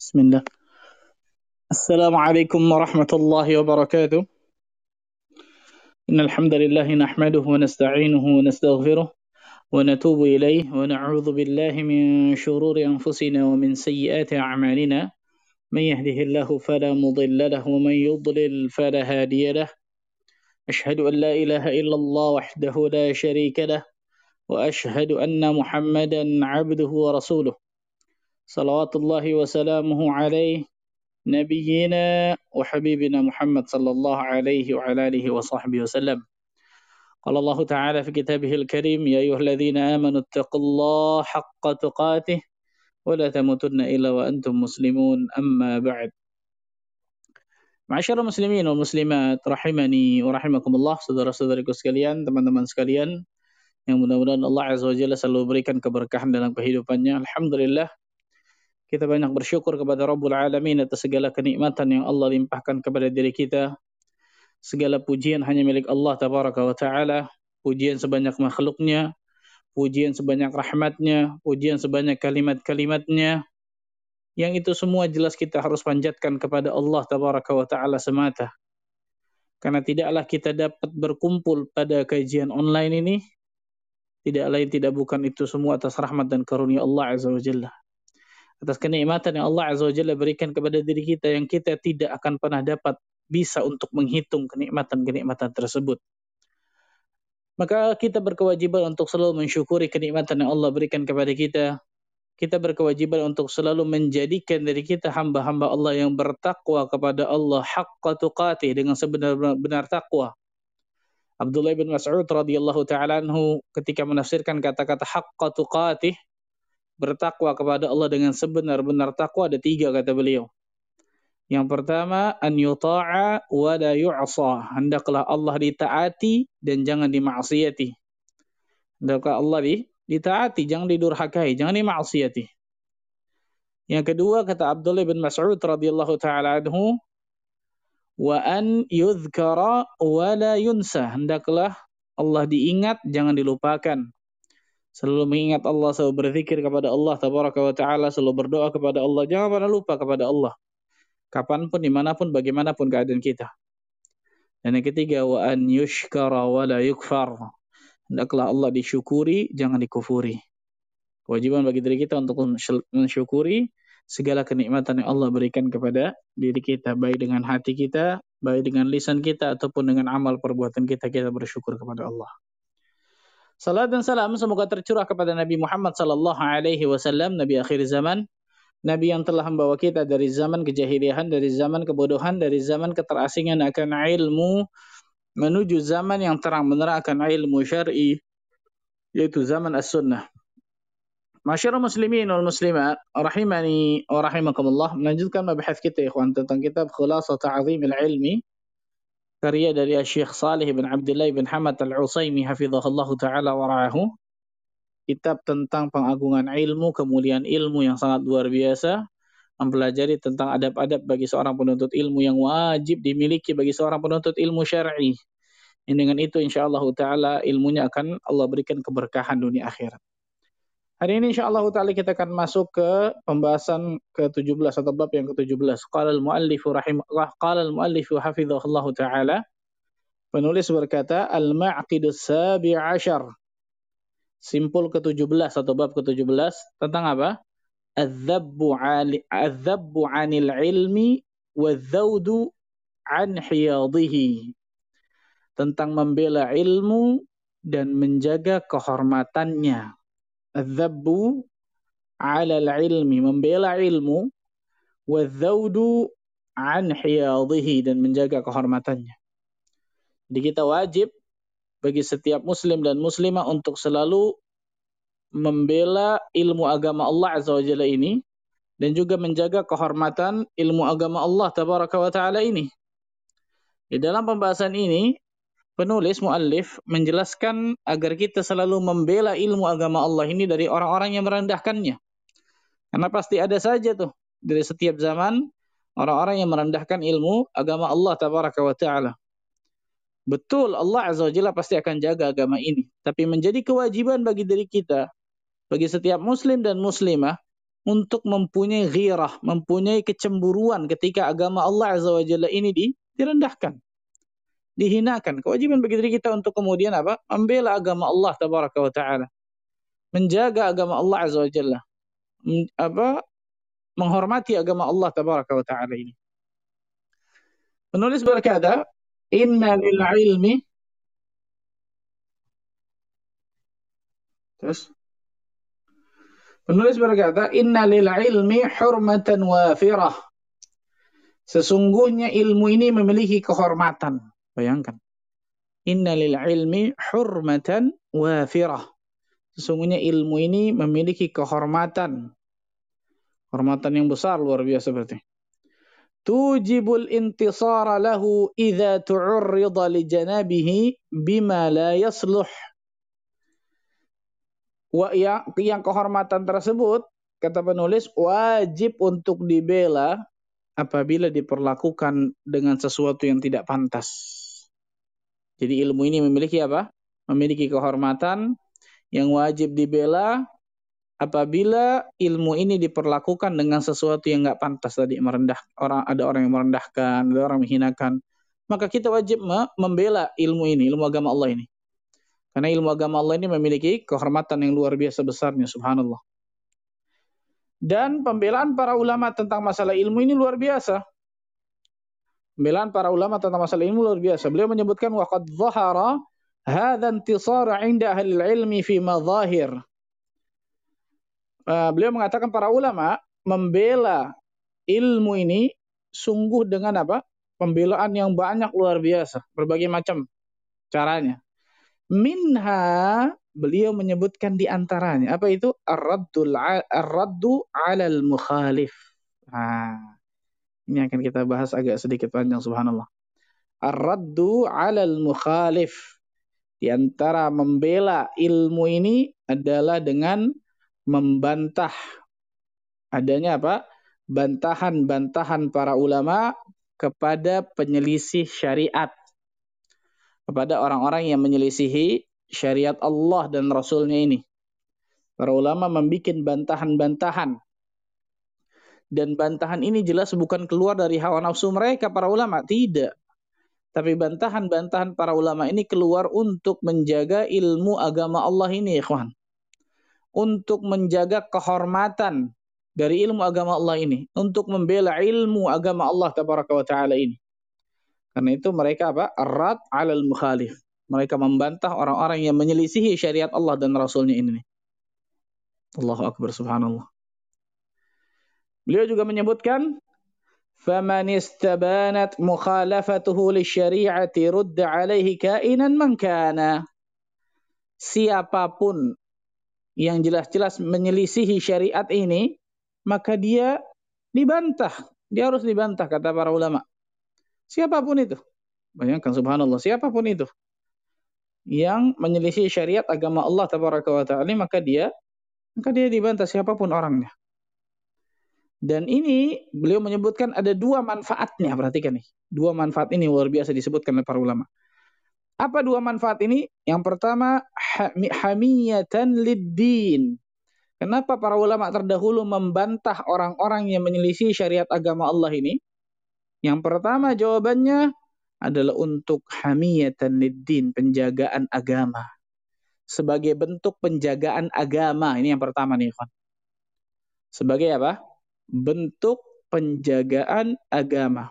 بسم الله. السلام عليكم ورحمة الله وبركاته. إن الحمد لله نحمده ونستعينه ونستغفره ونتوب إليه ونعوذ بالله من شرور أنفسنا ومن سيئات أعمالنا. من يهده الله فلا مضل له ومن يضلل فلا هادي له. أشهد أن لا إله إلا الله وحده لا شريك له. وأشهد أن محمدا عبده ورسوله. صلوات الله وسلامه عليه نبينا وحبيبنا محمد صلى الله عليه وعلى آله وصحبه وسلم. قال الله تعالى في كتابه الكريم يا أيها الذين آمنوا اتقوا الله حق تقاته ولا تموتن إلا وأنتم مسلمون أما بعد. معاشر المسلمين والمسلمات رحمني ورحمكم الله سدر سدركم sekalian teman-teman sekalian yang mudah-mudahan Allah azza wajalla selalu berikan keberkahan dalam kehidupannya. Alhamdulillah kita banyak bersyukur kepada Rabbul Alamin atas segala kenikmatan yang Allah limpahkan kepada diri kita. Segala pujian hanya milik Allah Tabaraka wa Ta'ala. Pujian sebanyak makhluknya. Pujian sebanyak rahmatnya. Pujian sebanyak kalimat-kalimatnya. Yang itu semua jelas kita harus panjatkan kepada Allah Tabaraka wa Ta'ala semata. Karena tidaklah kita dapat berkumpul pada kajian online ini. Tidak lain tidak bukan itu semua atas rahmat dan karunia Allah Azza wa Jalla atas kenikmatan yang Allah Azza wa Jalla berikan kepada diri kita yang kita tidak akan pernah dapat bisa untuk menghitung kenikmatan-kenikmatan tersebut. Maka kita berkewajiban untuk selalu mensyukuri kenikmatan yang Allah berikan kepada kita. Kita berkewajiban untuk selalu menjadikan diri kita hamba-hamba Allah yang bertakwa kepada Allah haqqa tuqatih dengan sebenar-benar takwa. Abdullah bin Mas'ud radhiyallahu taala anhu ketika menafsirkan kata-kata haqqa tuqatih bertakwa kepada Allah dengan sebenar-benar takwa ada tiga kata beliau. Yang pertama, an yuta'a wa la yu'sa. Hendaklah Allah ditaati dan jangan dimaksiati. Hendaklah Allah di, ditaati, jangan didurhakai, jangan dimaksiati. Yang kedua kata Abdullah bin Mas'ud radhiyallahu taala anhu, wa an yudhkara wa la yunsa. Hendaklah Allah diingat, jangan dilupakan selalu mengingat Allah, selalu berzikir kepada Allah tabaraka wa taala, selalu berdoa kepada Allah. Jangan pernah lupa kepada Allah. Kapan pun, di mana pun, bagaimanapun keadaan kita. Dan yang ketiga, wa an yushkara wa la yukfar. Hendaklah Allah disyukuri, jangan dikufuri. Kewajiban bagi diri kita untuk mensyukuri segala kenikmatan yang Allah berikan kepada diri kita, baik dengan hati kita, baik dengan lisan kita, ataupun dengan amal perbuatan kita, kita bersyukur kepada Allah. Salat dan salam semoga tercurah kepada Nabi Muhammad sallallahu alaihi wasallam, Nabi akhir zaman, Nabi yang telah membawa kita dari zaman kejahiliahan, dari zaman kebodohan, dari zaman keterasingan akan ilmu menuju zaman yang terang benerang akan ilmu syar'i yaitu zaman as-sunnah. Masyarakat muslimin wal muslimat rahimani wa rahimakumullah melanjutkan mabahas kita ikhwan tentang kitab Khulasah Ta'zim al-Ilmi karya dari Syekh Salih bin Abdullah bin Hamad Al-Usaimi hafizahullah taala wa ra'ahu. Kitab tentang pengagungan ilmu, kemuliaan ilmu yang sangat luar biasa, mempelajari tentang adab-adab bagi seorang penuntut ilmu yang wajib dimiliki bagi seorang penuntut ilmu syar'i. Dan dengan itu insyaallah taala ilmunya akan Allah berikan keberkahan dunia akhirat. Hari ini insyaallah taala kita akan masuk ke pembahasan ke-17 atau bab yang ke-17. Qala al-muallif rahimahullah qala al-muallif hafizahullah taala penulis berkata al-ma'qidus sabi' ashar. Simpul ke-17 atau bab ke-17 tentang apa? Adzabbu 'anil ilmi wadzaudu 'an hiyadhihi. Tentang membela ilmu dan menjaga kehormatannya Adzabbu ala ilmi membela ilmu wadzaudu an hiyadhihi dan menjaga kehormatannya. Jadi kita wajib bagi setiap muslim dan muslimah untuk selalu membela ilmu agama Allah Azza wa Jalla ini dan juga menjaga kehormatan ilmu agama Allah Tabaraka wa Ta'ala ini. Di dalam pembahasan ini penulis muallif menjelaskan agar kita selalu membela ilmu agama Allah ini dari orang-orang yang merendahkannya. Karena pasti ada saja tuh dari setiap zaman orang-orang yang merendahkan ilmu agama Allah tabaraka wa taala. Betul Allah azza wa jalla pasti akan jaga agama ini, tapi menjadi kewajiban bagi diri kita bagi setiap muslim dan muslimah untuk mempunyai ghirah, mempunyai kecemburuan ketika agama Allah Azza wa Jalla ini di, direndahkan, dihinakan. Kewajiban bagi diri kita untuk kemudian apa? Membela agama Allah Tabaraka wa Ta'ala. Menjaga agama Allah Azza wa Jalla. Apa? Menghormati agama Allah Tabaraka wa Ta'ala ini. Penulis berkata, Inna lil ilmi Terus Penulis berkata, Inna lil ilmi hurmatan wafirah. Sesungguhnya ilmu ini memiliki kehormatan. Bayangkan. Inna lil ilmi hurmatan wafirah. Sesungguhnya ilmu ini memiliki kehormatan. Kehormatan yang besar luar biasa berarti. Tujibul intisara lahu idza tu'urrida li janabihi bima la yasluh wa yang, yang kehormatan tersebut kata penulis wajib untuk dibela apabila diperlakukan dengan sesuatu yang tidak pantas. Jadi ilmu ini memiliki apa? Memiliki kehormatan yang wajib dibela apabila ilmu ini diperlakukan dengan sesuatu yang nggak pantas tadi merendah orang ada orang yang merendahkan ada orang menghinakan maka kita wajib membela ilmu ini ilmu agama Allah ini karena ilmu agama Allah ini memiliki kehormatan yang luar biasa besarnya, subhanallah. Dan pembelaan para ulama tentang masalah ilmu ini luar biasa. Pembelaan para ulama tentang masalah ilmu luar biasa. Beliau menyebutkan waqad dhahara hadha intisara 'inda ahli ilmi fi madhahir. Uh, beliau mengatakan para ulama membela ilmu ini sungguh dengan apa? Pembelaan yang banyak luar biasa, berbagai macam caranya. Minha beliau menyebutkan di antaranya apa itu ar-raddu 'alal mukhalif. Nah, ini akan kita bahas agak sedikit panjang subhanallah. Ar-raddu 'alal mukhalif. Di antara membela ilmu ini adalah dengan membantah adanya apa? bantahan-bantahan para ulama kepada penyelisih syariat kepada orang-orang yang menyelisihi syariat Allah dan Rasulnya ini. Para ulama membuat bantahan-bantahan. Dan bantahan ini jelas bukan keluar dari hawa nafsu mereka para ulama. Tidak. Tapi bantahan-bantahan para ulama ini keluar untuk menjaga ilmu agama Allah ini, ikhwan. Untuk menjaga kehormatan dari ilmu agama Allah ini. Untuk membela ilmu agama Allah Ta'ala ini. Karena itu mereka apa? Arad alal mukhalif. Mereka membantah orang-orang yang menyelisihi syariat Allah dan Rasulnya ini. Allahu Akbar subhanallah. Beliau juga menyebutkan فَمَنْ اسْتَبَانَتْ مُخَالَفَتُهُ لِلشَّرِيعَةِ رُدَّ عَلَيْهِ كَائِنًا مَنْ كَانَ Siapapun yang jelas-jelas menyelisihi syariat ini, maka dia dibantah. Dia harus dibantah, kata para ulama. Siapapun itu. Bayangkan subhanallah, siapapun itu yang menyelisih syariat agama Allah tabaraka wa taala maka dia maka dia dibantah siapapun orangnya. Dan ini beliau menyebutkan ada dua manfaatnya, perhatikan nih. Dua manfaat ini luar biasa disebutkan oleh para ulama. Apa dua manfaat ini? Yang pertama hamiyatan lid-din. Kenapa para ulama terdahulu membantah orang-orang yang menyelisih syariat agama Allah ini? Yang pertama jawabannya adalah untuk hamiyatan niddin, penjagaan agama. Sebagai bentuk penjagaan agama. Ini yang pertama nih, Ikhwan. Sebagai apa? Bentuk penjagaan agama.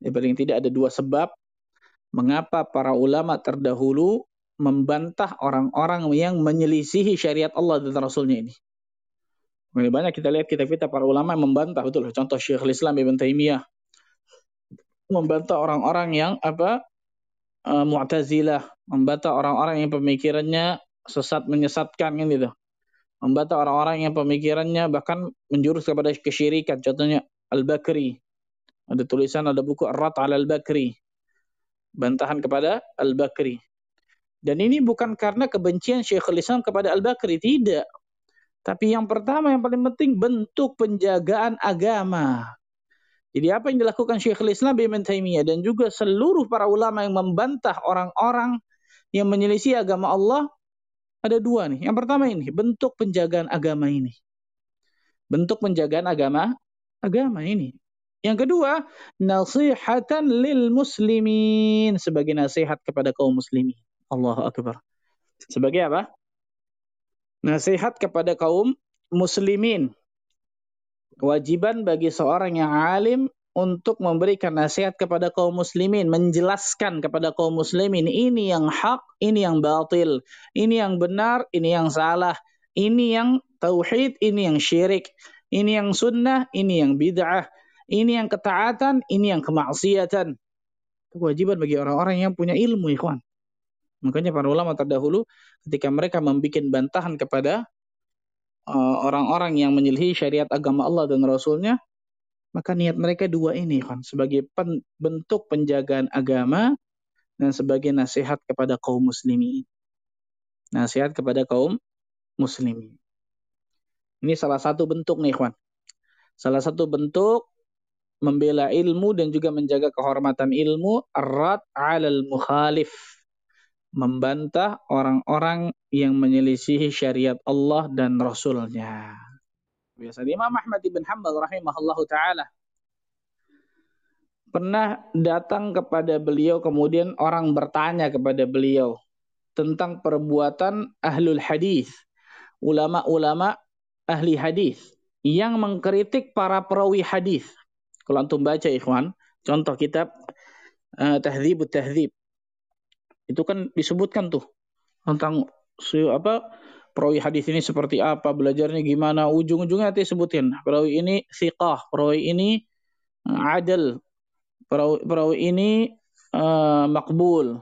Ini paling tidak ada dua sebab mengapa para ulama terdahulu membantah orang-orang yang menyelisihi syariat Allah dan Rasulnya ini. Mulai banyak kita lihat kitab-kitab para ulama yang membantah betul. Contoh Syekhul Islam Ibn Taimiyah membantah orang-orang yang apa uh, Mu'tazilah, membantah orang-orang yang pemikirannya sesat menyesatkan kan gitu. Membantah orang-orang yang pemikirannya bahkan menjurus kepada kesyirikan. Contohnya Al-Bakri. Ada tulisan ada buku Ar-Rat al-Bakri. Bantahan kepada Al-Bakri. Dan ini bukan karena kebencian Syekhul Islam kepada Al-Bakri, tidak. Tapi yang pertama yang paling penting bentuk penjagaan agama. Jadi apa yang dilakukan Syekhul Islam Ibn Taimiyah dan juga seluruh para ulama yang membantah orang-orang yang menyelisih agama Allah ada dua nih. Yang pertama ini bentuk penjagaan agama ini. Bentuk penjagaan agama agama ini. Yang kedua, nasihatan lil muslimin sebagai nasihat kepada kaum muslimin. Allahu akbar. Sebagai apa? Nasihat kepada kaum muslimin. Kewajiban bagi seorang yang alim untuk memberikan nasihat kepada kaum muslimin, menjelaskan kepada kaum muslimin ini yang hak, ini yang batil, ini yang benar, ini yang salah, ini yang tauhid, ini yang syirik, ini yang sunnah, ini yang bid'ah, ini yang ketaatan, ini yang kemaksiatan. Kewajiban bagi orang-orang yang punya ilmu, ikhwan. Makanya para ulama terdahulu ketika mereka membuat bantahan kepada uh, orang-orang uh, yang menyelisihi syariat agama Allah dan Rasulnya, maka niat mereka dua ini kan sebagai pen, bentuk penjagaan agama dan sebagai nasihat kepada kaum muslimin. Nasihat kepada kaum muslimin. Ini salah satu bentuk nih, kawan. Salah satu bentuk membela ilmu dan juga menjaga kehormatan ilmu arad alal mukhalif membantah orang-orang yang menyelisihi syariat Allah dan Rasulnya. Biasa Imam Ahmad bin Hanbal rahimahullahu taala pernah datang kepada beliau kemudian orang bertanya kepada beliau tentang perbuatan ahlul hadis, ulama-ulama ahli hadis yang mengkritik para perawi hadis. Kalau antum baca ikhwan, contoh kitab uh, Tahdzibut Tahdzib. Itu kan disebutkan tuh tentang apa perawi hadis ini seperti apa, belajarnya gimana, ujung-ujungnya nanti sebutin. Perawi ini siqah, perawi ini uh, adil, perawi, perawi ini uh, makbul,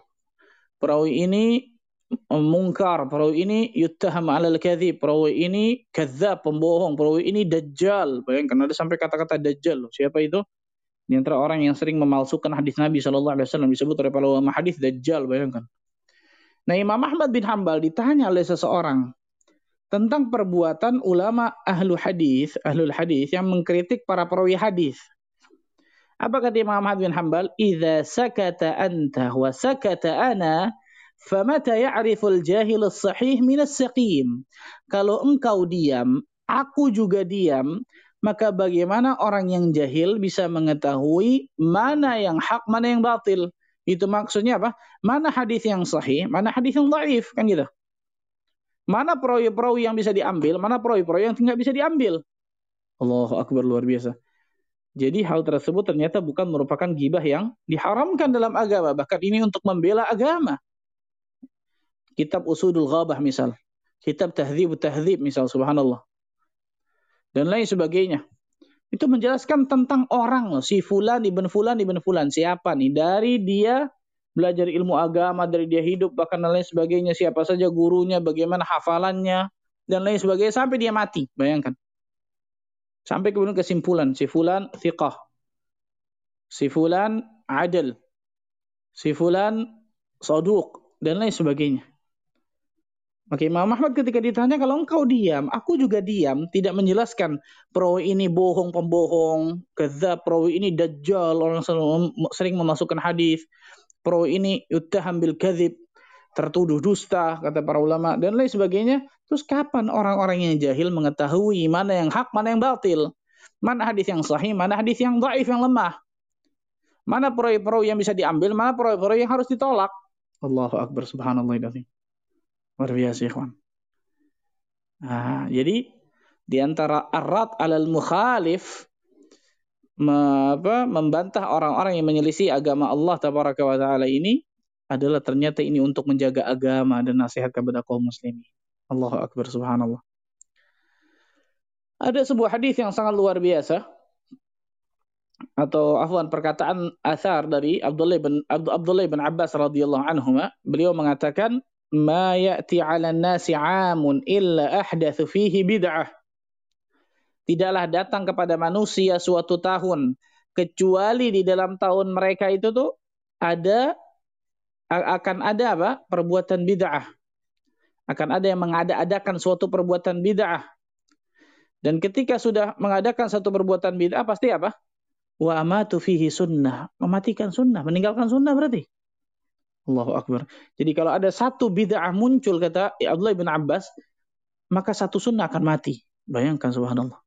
perawi ini uh, mungkar, perawi ini yuttaham alal kadhib, perawi ini kadzab, pembohong, perawi ini dajjal. Bayangkan ada sampai kata-kata dajjal. Siapa itu? Di antara orang yang sering memalsukan hadis Nabi Shallallahu Alaihi Wasallam disebut oleh para ulama hadis dajjal. Bayangkan. Nah Imam Ahmad bin Hambal ditanya oleh seseorang, tentang perbuatan ulama ahlu hadis, ahlul hadis yang mengkritik para perawi hadis. Apa kata Imam Ahmad bin Hanbal? "Idza sakata anta wa sakata ana, famata ya'riful jahil as-sahih min as-saqim?" Kalau engkau diam, aku juga diam, maka bagaimana orang yang jahil bisa mengetahui mana yang hak, mana yang batil? Itu maksudnya apa? Mana hadis yang sahih, mana hadis yang dhaif, kan gitu. Mana perawi-perawi yang bisa diambil, mana perawi-perawi yang tidak bisa diambil. Allahu Akbar luar biasa. Jadi hal tersebut ternyata bukan merupakan gibah yang diharamkan dalam agama. Bahkan ini untuk membela agama. Kitab Usudul Ghabah misal. Kitab Tahdzib Tahdzib misal subhanallah. Dan lain sebagainya. Itu menjelaskan tentang orang. Si Fulan, Ibn Fulan, Ibn Fulan. Siapa nih? Dari dia belajar ilmu agama dari dia hidup bahkan dan lain sebagainya. Siapa saja gurunya bagaimana hafalannya dan lain sebagainya sampai dia mati. Bayangkan. Sampai kemudian kesimpulan si fulan thiqah. Si fulan adil. Si fulan saduq dan lain sebagainya. Maka Imam Ahmad ketika ditanya kalau engkau diam, aku juga diam, tidak menjelaskan perawi ini bohong pembohong, kezab, perawi ini dajjal, orang sering memasukkan hadis, pro ini yuttaham bil kadzib, tertuduh dusta kata para ulama dan lain sebagainya. Terus kapan orang-orang yang jahil mengetahui mana yang hak, mana yang batil? Mana hadis yang sahih, mana hadis yang dhaif yang lemah? Mana perawi-perawi yang bisa diambil, mana perawi-perawi yang harus ditolak? Allahu akbar subhanallah Luar biasa, ikhwan. Nah, jadi di antara arat alal mukhalif apa, membantah orang-orang yang menyelisih agama Allah wa taala ini adalah ternyata ini untuk menjaga agama dan nasihat kepada kaum muslimin. Allahu akbar subhanallah. Ada sebuah hadis yang sangat luar biasa atau afwan perkataan asar dari Abdullah bin Abdullah bin Abbas radhiyallahu anhu beliau mengatakan ma ya'ti 'ala an-nasi 'amun illa ahdathu fihi bid'ah tidaklah datang kepada manusia suatu tahun kecuali di dalam tahun mereka itu tuh ada akan ada apa? perbuatan bid'ah. Akan ada yang mengada-adakan suatu perbuatan bid'ah. Dan ketika sudah mengadakan satu perbuatan bid'ah pasti apa? Wa amatu fihi sunnah. Mematikan sunnah, meninggalkan sunnah berarti. Allahu Akbar. Jadi kalau ada satu bid'ah muncul kata Abdullah bin Abbas, maka satu sunnah akan mati. Bayangkan subhanallah.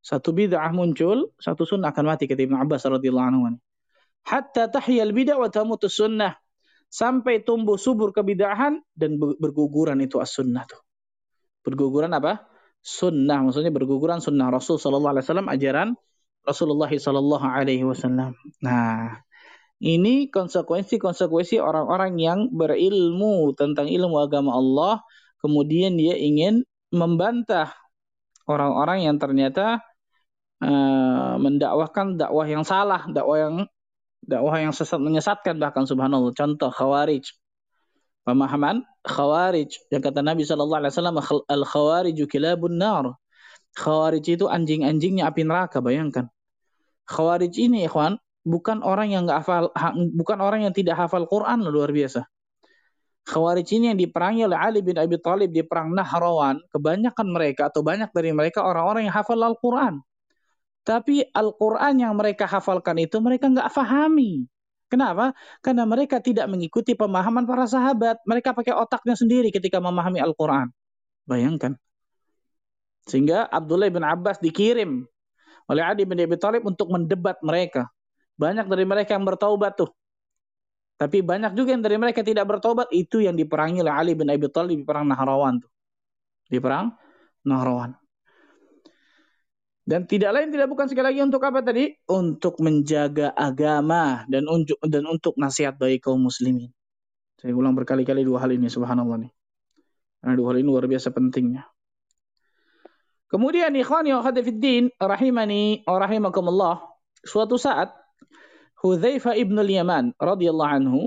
Satu bid'ah muncul, satu sunnah akan mati kata Ibnu Abbas radhiyallahu anhu. Hatta tahyal bid'ah wa sunnah. Sampai tumbuh subur kebidahan dan berguguran itu as-sunnah tuh. Berguguran apa? Sunnah, maksudnya berguguran sunnah Rasul sallallahu alaihi wasallam ajaran Rasulullah sallallahu alaihi wasallam. Nah, ini konsekuensi-konsekuensi orang-orang yang berilmu tentang ilmu agama Allah, kemudian dia ingin membantah orang-orang yang ternyata uh, mendakwahkan dakwah yang salah, dakwah yang dakwah yang sesat menyesatkan bahkan subhanallah. Contoh khawarij. Pemahaman khawarij yang kata Nabi sallallahu alaihi wasallam al khawariju kilabun nar. Khawarij itu anjing-anjingnya api neraka, bayangkan. Khawarij ini, ikhwan, bukan orang yang nggak hafal, bukan orang yang tidak hafal Quran luar biasa. Khawarij ini yang diperangi oleh Ali bin Abi Thalib di perang Nahrawan, kebanyakan mereka atau banyak dari mereka orang-orang yang hafal Al-Quran. Tapi Al-Quran yang mereka hafalkan itu mereka nggak fahami. Kenapa? Karena mereka tidak mengikuti pemahaman para sahabat. Mereka pakai otaknya sendiri ketika memahami Al-Quran. Bayangkan. Sehingga Abdullah bin Abbas dikirim oleh Ali bin Abi Thalib untuk mendebat mereka. Banyak dari mereka yang bertaubat tuh. Tapi banyak juga yang dari mereka tidak bertobat itu yang diperangi oleh Ali bin Abi Thalib di perang Nahrawan tuh. Di perang Nahrawan. Dan tidak lain tidak bukan sekali lagi untuk apa tadi? Untuk menjaga agama dan untuk dan untuk nasihat bagi kaum muslimin. Saya ulang berkali-kali dua hal ini subhanallah nih. Karena dua hal ini luar biasa pentingnya. Kemudian ikhwani wa khadifiddin rahimani wa rahimakumullah. Suatu saat Hudzaifah ibn al-Yaman radhiyallahu anhu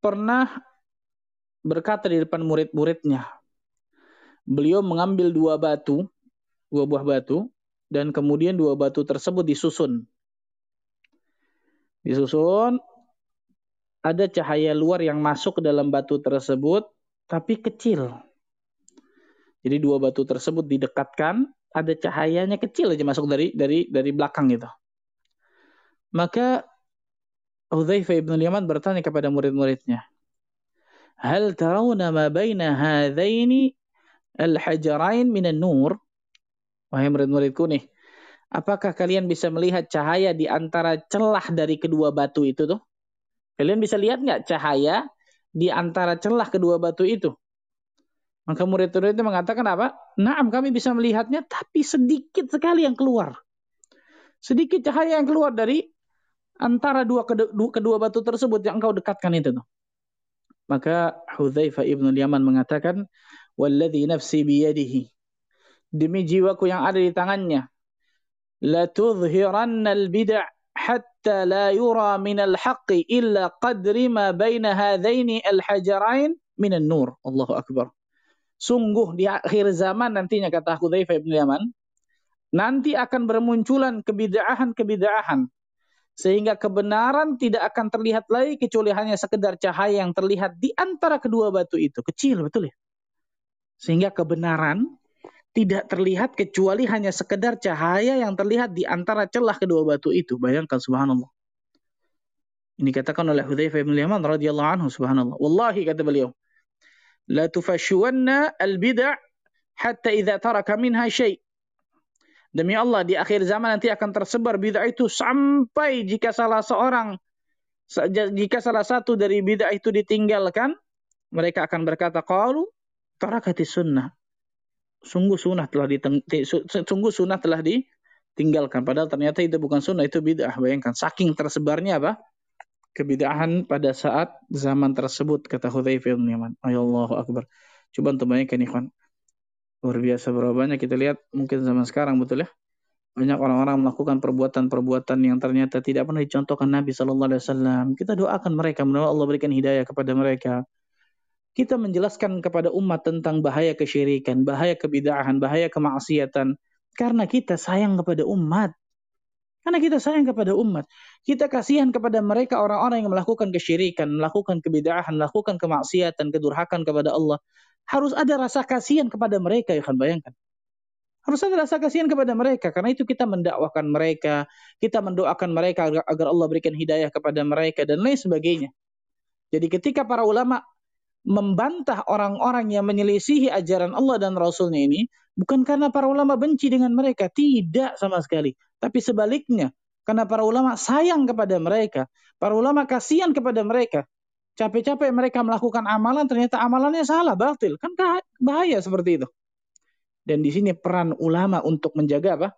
pernah berkata di depan murid-muridnya. Beliau mengambil dua batu, dua buah batu, dan kemudian dua batu tersebut disusun. Disusun, ada cahaya luar yang masuk ke dalam batu tersebut, tapi kecil. Jadi dua batu tersebut didekatkan, ada cahayanya kecil aja masuk dari dari dari belakang gitu. Maka Hudzaifah ibn Yaman bertanya kepada murid-muridnya, "Hal tarawna ma baina hadaini al-hajarain minan nur?" Wahai murid-muridku nih, apakah kalian bisa melihat cahaya di antara celah dari kedua batu itu tuh? Kalian bisa lihat nggak cahaya di antara celah kedua batu itu? Maka murid-murid itu mengatakan apa? Naam kami bisa melihatnya, tapi sedikit sekali yang keluar. Sedikit cahaya yang keluar dari antara dua kedua, kedua batu tersebut yang engkau dekatkan itu tuh. Maka Hudzaifah ibn Yaman mengatakan, "Walladzi nafsi biyadihi." Demi jiwaku yang ada di tangannya, la tudhiranna al-bid'a hatta la yura min al-haqqi illa qadri ma baina hadaini al-hajarain min an-nur. Allahu akbar. Sungguh di akhir zaman nantinya kata Hudzaifah ibn Yaman, nanti akan bermunculan kebidaahan-kebidaahan sehingga kebenaran tidak akan terlihat lagi kecuali hanya sekedar cahaya yang terlihat di antara kedua batu itu. Kecil, betul ya? Sehingga kebenaran tidak terlihat kecuali hanya sekedar cahaya yang terlihat di antara celah kedua batu itu. Bayangkan subhanallah. Ini katakan oleh Hudzaifah bin Yaman radhiyallahu anhu subhanallah. Wallahi kata beliau, la tufashuwanna al-bid'a hatta idza taraka minha syai' Demi Allah di akhir zaman nanti akan tersebar bid'ah itu sampai jika salah seorang jika salah satu dari bid'ah itu ditinggalkan, mereka akan berkata qalu tarakati sunnah. Sungguh sunnah telah diteng, sungguh sunnah telah ditinggalkan padahal ternyata itu bukan sunnah itu bid'ah. Bayangkan saking tersebarnya apa? kebid'ahan pada saat zaman tersebut kata Hudzaifah bin Yaman. Allahu akbar. Coba untuk bayangkan ikhwan. Luar biasa berapa banyak kita lihat mungkin zaman sekarang betul ya. Banyak orang-orang melakukan perbuatan-perbuatan yang ternyata tidak pernah dicontohkan Nabi Sallallahu Alaihi Wasallam. Kita doakan mereka, mudah Allah berikan hidayah kepada mereka. Kita menjelaskan kepada umat tentang bahaya kesyirikan, bahaya kebidahan, bahaya kemaksiatan. Karena kita sayang kepada umat. Karena kita sayang kepada umat. Kita kasihan kepada mereka orang-orang yang melakukan kesyirikan, melakukan kebidahan, melakukan kemaksiatan, kedurhakan kepada Allah. Harus ada rasa kasihan kepada mereka ya kan? Bayangkan. Harus ada rasa kasihan kepada mereka. Karena itu kita mendakwahkan mereka kita mendoakan mereka agar Allah berikan hidayah kepada mereka dan lain sebagainya. Jadi ketika para ulama membantah orang-orang yang menyelisihi ajaran Allah dan Rasulnya ini Bukan karena para ulama benci dengan mereka, tidak sama sekali. Tapi sebaliknya, karena para ulama sayang kepada mereka. Para ulama kasihan kepada mereka. Capek-capek mereka melakukan amalan, ternyata amalannya salah, batil. Kan bahaya seperti itu. Dan di sini peran ulama untuk menjaga apa?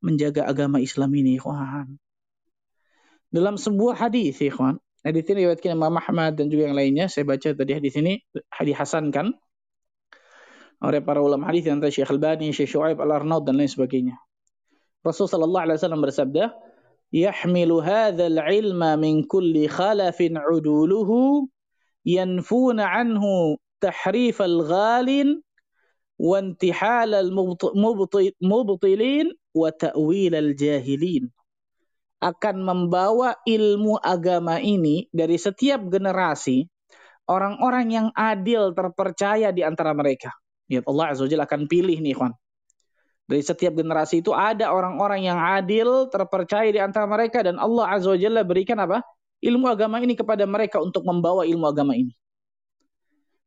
Menjaga agama Islam ini, ikhwan. Dalam sebuah hadis, ikhwan. Hadis ini riwayatkan Imam Ahmad dan juga yang lainnya. Saya baca tadi hadis ini, hadis Hasan kan oleh para ulama hadis yang Syekh Al-Bani, Syekh Shu'aib Al-Arnaud dan lain sebagainya. Rasul sallallahu alaihi wasallam bersabda, "Yahmilu hadzal ilma min kulli khalafin 'uduluhu yanfuna anhu tahrif al-ghalin wa intihal al-mubtilin wa ta'wil al-jahilin." akan membawa ilmu agama ini dari setiap generasi orang-orang yang adil terpercaya di antara mereka Lihat Allah Azza Jalla akan pilih nih, kawan. Dari setiap generasi itu ada orang-orang yang adil, terpercaya di antara mereka dan Allah Azza Jalla berikan apa? Ilmu agama ini kepada mereka untuk membawa ilmu agama ini.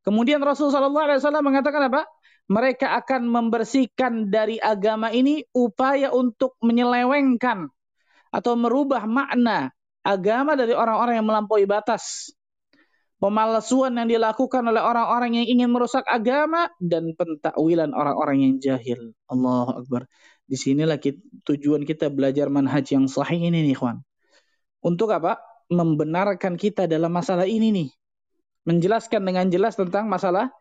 Kemudian Rasulullah SAW mengatakan apa? Mereka akan membersihkan dari agama ini upaya untuk menyelewengkan atau merubah makna agama dari orang-orang yang melampaui batas pemalsuan yang dilakukan oleh orang-orang yang ingin merusak agama dan pentakwilan orang-orang yang jahil. Allah Akbar. Di sinilah tujuan kita belajar manhaj yang sahih ini nih, kawan. Untuk apa? Membenarkan kita dalam masalah ini nih. Menjelaskan dengan jelas tentang masalah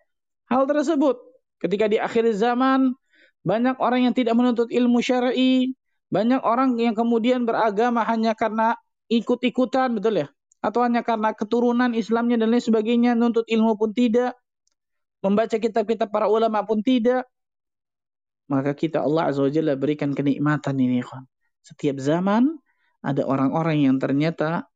hal tersebut. Ketika di akhir zaman banyak orang yang tidak menuntut ilmu syar'i, banyak orang yang kemudian beragama hanya karena ikut-ikutan, betul ya? Atau hanya karena keturunan Islamnya dan lain sebagainya, nuntut ilmu pun tidak, membaca kitab-kitab para ulama pun tidak, maka kita Allah Azza wa Jalla berikan kenikmatan ini. Setiap zaman ada orang-orang yang ternyata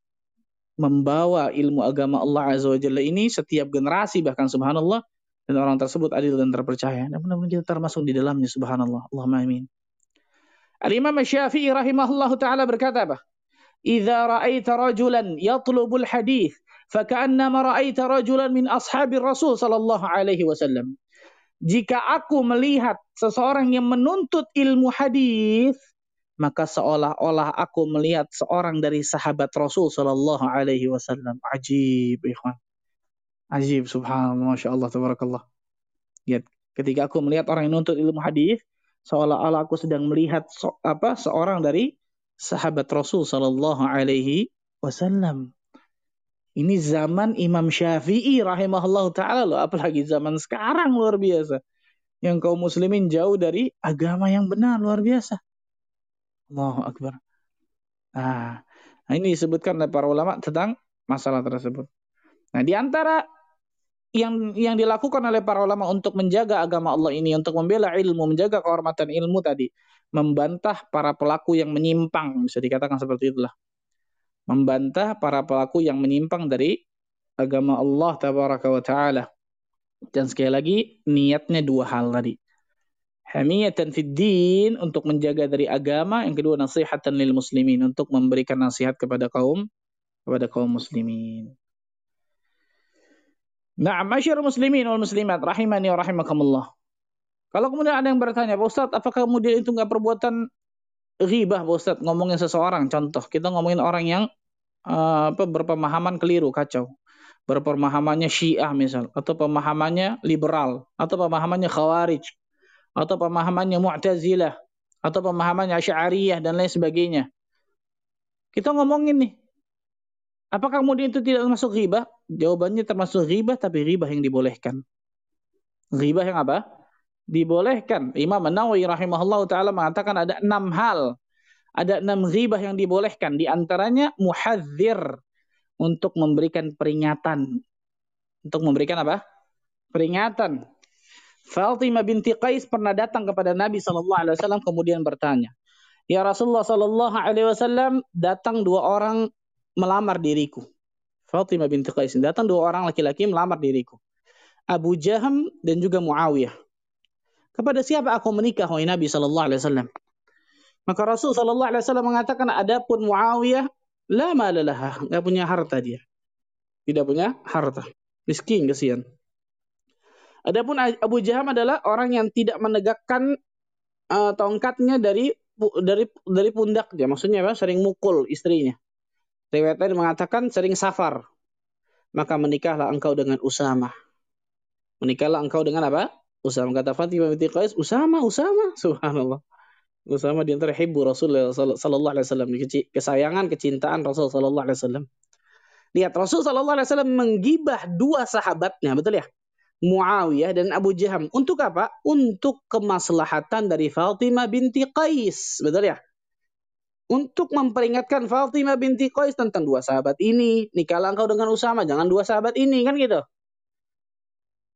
membawa ilmu agama Allah Azza wa Jalla ini setiap generasi bahkan subhanallah dan orang tersebut adil dan terpercaya. Dan mudah-mudahan kita termasuk di dalamnya subhanallah. Allahumma amin. Al-Imam Syafi'i rahimahullah taala berkata apa? إذا رأيت رجلا يطلب الحديث فكأنما رأيت رجلا من أصحاب الرسول صلى الله عليه وسلم jika aku melihat seseorang yang menuntut ilmu hadis maka seolah-olah aku melihat seorang dari sahabat Rasul sallallahu alaihi wasallam ajib ikhwan ajib subhanallah masyaallah tabarakallah lihat ketika aku melihat orang yang menuntut ilmu hadis seolah-olah aku sedang melihat so, apa seorang dari sahabat Rasul Sallallahu Alaihi Wasallam. Ini zaman Imam Syafi'i rahimahullah taala loh, apalagi zaman sekarang luar biasa. Yang kaum muslimin jauh dari agama yang benar luar biasa. Allahu akbar. Nah, ini disebutkan oleh para ulama tentang masalah tersebut. Nah, di antara yang yang dilakukan oleh para ulama untuk menjaga agama Allah ini, untuk membela ilmu, menjaga kehormatan ilmu tadi, membantah para pelaku yang menyimpang, bisa dikatakan seperti itulah. Membantah para pelaku yang menyimpang dari agama Allah taala. Dan sekali lagi niatnya dua hal tadi. Hamiyatan fid din untuk menjaga dari agama, yang kedua nasihatan lil muslimin untuk memberikan nasihat kepada kaum kepada kaum muslimin. Nah, masyarakat muslimin wal muslimat rahimani wa rahimakumullah. Kalau kemudian ada yang bertanya, Pak Ustadz, apakah kemudian itu nggak perbuatan ghibah, Pak Ustadz, ngomongin seseorang? Contoh, kita ngomongin orang yang uh, apa, berpemahaman keliru, kacau. Berpemahamannya syiah misal, atau pemahamannya liberal, atau pemahamannya khawarij, atau pemahamannya mu'tazilah, atau pemahamannya asy'ariyah, dan lain sebagainya. Kita ngomongin nih, apakah kemudian itu tidak termasuk ghibah? Jawabannya termasuk ghibah, tapi ghibah yang dibolehkan. Ghibah yang apa? Dibolehkan. Imam Nawawi rahimahullah taala mengatakan ada enam hal, ada enam ghibah yang dibolehkan. Di antaranya muhadzir untuk memberikan peringatan. Untuk memberikan apa? Peringatan. Fatimah binti Qais pernah datang kepada Nabi sallallahu alaihi wasallam kemudian bertanya, "Ya Rasulullah sallallahu alaihi wasallam, datang dua orang melamar diriku." Fatimah binti Qais datang dua orang laki-laki melamar diriku. Abu Jaham dan juga Muawiyah. Kepada siapa aku menikah, wahai Nabi Sallallahu Alaihi Wasallam? Maka Rasul Sallallahu Alaihi Wasallam mengatakan, adapun Muawiyah, la malalaha, nggak punya harta dia, tidak punya harta, miskin kesian. Adapun Abu Jaham adalah orang yang tidak menegakkan uh, tongkatnya dari dari dari pundaknya. Maksudnya apa? Sering mukul istrinya. Riwayatnya mengatakan sering safar. Maka menikahlah engkau dengan Usama. Menikahlah engkau dengan apa? Usama kata Fatimah binti Qais, Usama, Usama, subhanallah. Usama di antara hibbu Rasulullah sallallahu alaihi wasallam, kesayangan, kecintaan Rasul sallallahu alaihi wasallam. Lihat Rasul sallallahu alaihi wasallam menggibah dua sahabatnya, betul ya? Muawiyah dan Abu Jaham. Untuk apa? Untuk kemaslahatan dari Fatimah binti Qais. Betul ya? Untuk memperingatkan Fatimah binti Qais tentang dua sahabat ini. Nikahlah engkau dengan Usama, jangan dua sahabat ini. Kan gitu.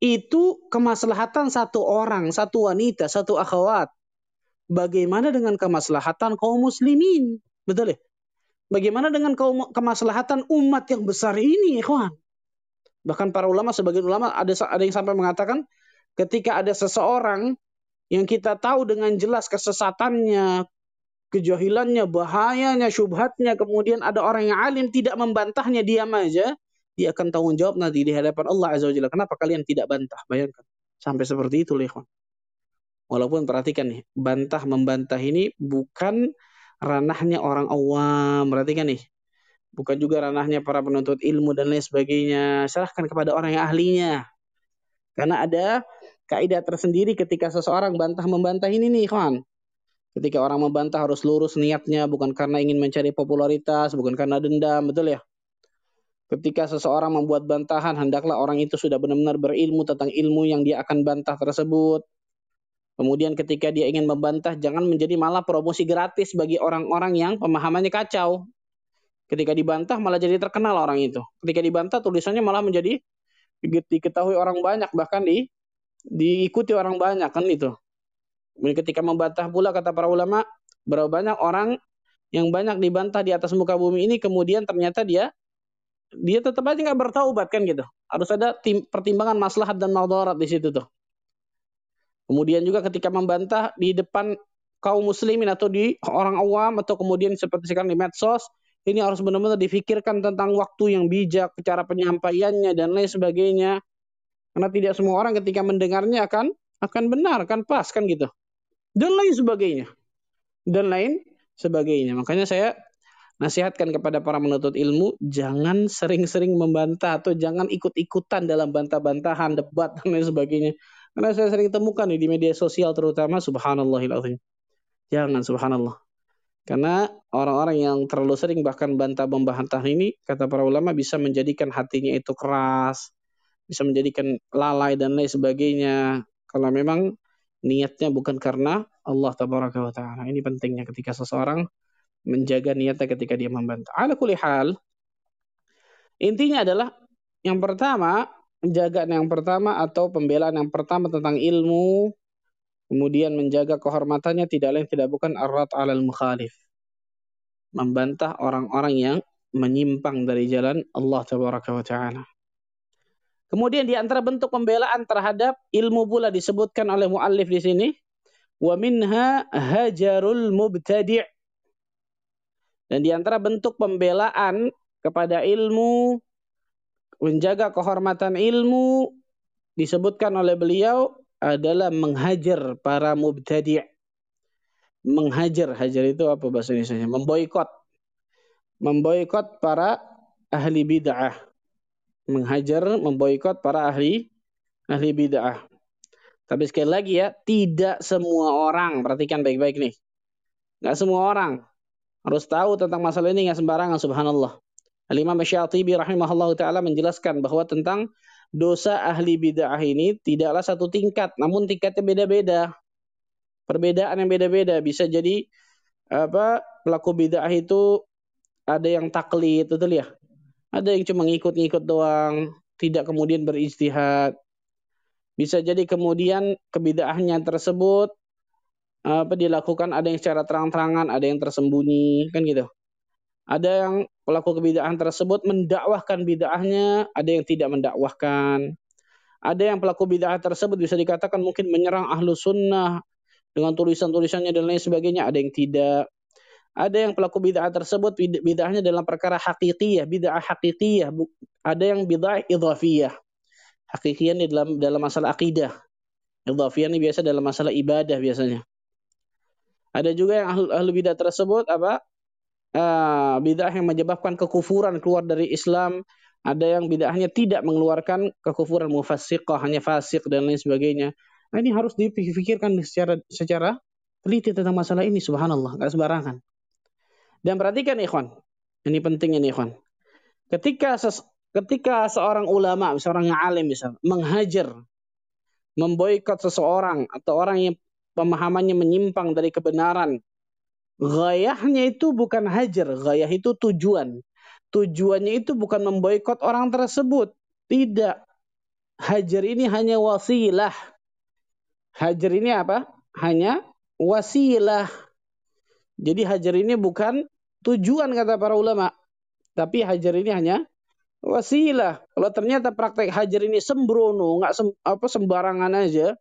Itu kemaslahatan satu orang, satu wanita, satu akhwat. Bagaimana dengan kemaslahatan kaum muslimin? Betul ya? Bagaimana dengan kaum kemaslahatan umat yang besar ini, ikhwan? Bahkan para ulama, sebagian ulama ada ada yang sampai mengatakan ketika ada seseorang yang kita tahu dengan jelas kesesatannya, kejahilannya, bahayanya, syubhatnya, kemudian ada orang yang alim tidak membantahnya, diam aja, dia akan tanggung jawab nanti di hadapan Allah Azza wa Jalla. Kenapa kalian tidak bantah? Bayangkan. Sampai seperti itu, ikhwan. Walaupun perhatikan nih, bantah membantah ini bukan ranahnya orang awam. Perhatikan nih, bukan juga ranahnya para penuntut ilmu dan lain sebagainya. Serahkan kepada orang yang ahlinya. Karena ada kaidah tersendiri ketika seseorang bantah membantah ini nih, kawan. Ketika orang membantah harus lurus niatnya bukan karena ingin mencari popularitas, bukan karena dendam, betul ya? Ketika seseorang membuat bantahan, hendaklah orang itu sudah benar-benar berilmu tentang ilmu yang dia akan bantah tersebut. Kemudian ketika dia ingin membantah, jangan menjadi malah promosi gratis bagi orang-orang yang pemahamannya kacau. Ketika dibantah malah jadi terkenal orang itu. Ketika dibantah tulisannya malah menjadi diketahui orang banyak bahkan di diikuti orang banyak kan itu. Kemudian ketika membantah pula kata para ulama berapa banyak orang yang banyak dibantah di atas muka bumi ini kemudian ternyata dia dia tetap aja nggak bertaubat kan gitu. Harus ada tim, pertimbangan maslahat dan madarat di situ tuh. Kemudian juga ketika membantah di depan kaum muslimin atau di orang awam atau kemudian seperti sekarang di medsos ini harus benar-benar difikirkan tentang waktu yang bijak, cara penyampaiannya dan lain sebagainya. Karena tidak semua orang ketika mendengarnya akan akan benar, akan pas kan gitu. Dan lain sebagainya. Dan lain sebagainya. Makanya saya nasihatkan kepada para menuntut ilmu jangan sering-sering membantah atau jangan ikut-ikutan dalam bantah-bantahan, debat dan lain sebagainya. Karena saya sering temukan di media sosial terutama subhanallahilazim. Jangan subhanallah. Karena orang-orang yang terlalu sering bahkan bantah membantah ini, kata para ulama bisa menjadikan hatinya itu keras, bisa menjadikan lalai dan lain sebagainya. Kalau memang niatnya bukan karena Allah tabaraka wa taala. Ini pentingnya ketika seseorang menjaga niatnya ketika dia membantah. Ala kulli hal, intinya adalah yang pertama, menjaga yang pertama atau pembelaan yang pertama tentang ilmu Kemudian menjaga kehormatannya tidak lain tidak bukan arat alal mukhalif. Membantah orang-orang yang menyimpang dari jalan Allah tabaraka wa taala. Kemudian di antara bentuk pembelaan terhadap ilmu pula disebutkan oleh muallif di sini wa minha hajarul mubtadi' dan di antara bentuk pembelaan kepada ilmu menjaga kehormatan ilmu disebutkan oleh beliau adalah menghajar para mubtadi'. Menghajar, hajar itu apa bahasa Indonesia? Memboikot. Memboikot para ahli bid'ah. Menghajar, memboikot para ahli ahli bid'ah. Tapi sekali lagi ya, tidak semua orang, perhatikan baik-baik nih. Nggak semua orang harus tahu tentang masalah ini nggak sembarangan, subhanallah. Al-Imam Syatibi rahimahullah ta'ala menjelaskan bahwa tentang dosa ahli bid'ah ini tidaklah satu tingkat, namun tingkatnya beda-beda. Perbedaan yang beda-beda bisa jadi apa pelaku bid'ah itu ada yang taklid, betul ya? Ada yang cuma ngikut-ngikut doang, tidak kemudian berijtihad. Bisa jadi kemudian kebid'ahnya tersebut apa dilakukan ada yang secara terang-terangan, ada yang tersembunyi, kan gitu. Ada yang pelaku kebid'ahan tersebut mendakwahkan bid'ahnya, ada yang tidak mendakwahkan. Ada yang pelaku bid'ah tersebut bisa dikatakan mungkin menyerang ahlu sunnah dengan tulisan-tulisannya dan lain sebagainya, ada yang tidak. Ada yang pelaku bid'ah tersebut bid'ahnya dalam perkara hakikiyah, bid'ah hakikiyah. Ada yang bid'ah idhafiyah. Hakikiyah ini dalam dalam masalah akidah. Idhafiyah ini biasa dalam masalah ibadah biasanya. Ada juga yang ahlu, ahlu bidah tersebut apa? Uh, bidah yang menyebabkan kekufuran keluar dari Islam. Ada yang bidahnya tidak mengeluarkan kekufuran mufassiqah, hanya fasik dan lain sebagainya. Nah, ini harus dipikirkan secara secara teliti tentang masalah ini, subhanallah, nggak sembarangan. Dan perhatikan ikhwan, ini penting ini ikhwan. Ketika ses, ketika seorang ulama, seorang alim misal, menghajar, memboikot seseorang atau orang yang pemahamannya menyimpang dari kebenaran, gayahnya itu bukan hajar, gayah itu tujuan. Tujuannya itu bukan memboikot orang tersebut. Tidak. Hajar ini hanya wasilah. Hajar ini apa? Hanya wasilah. Jadi hajar ini bukan tujuan kata para ulama. Tapi hajar ini hanya wasilah. Kalau ternyata praktek hajar ini sembrono, nggak sem, apa sembarangan aja,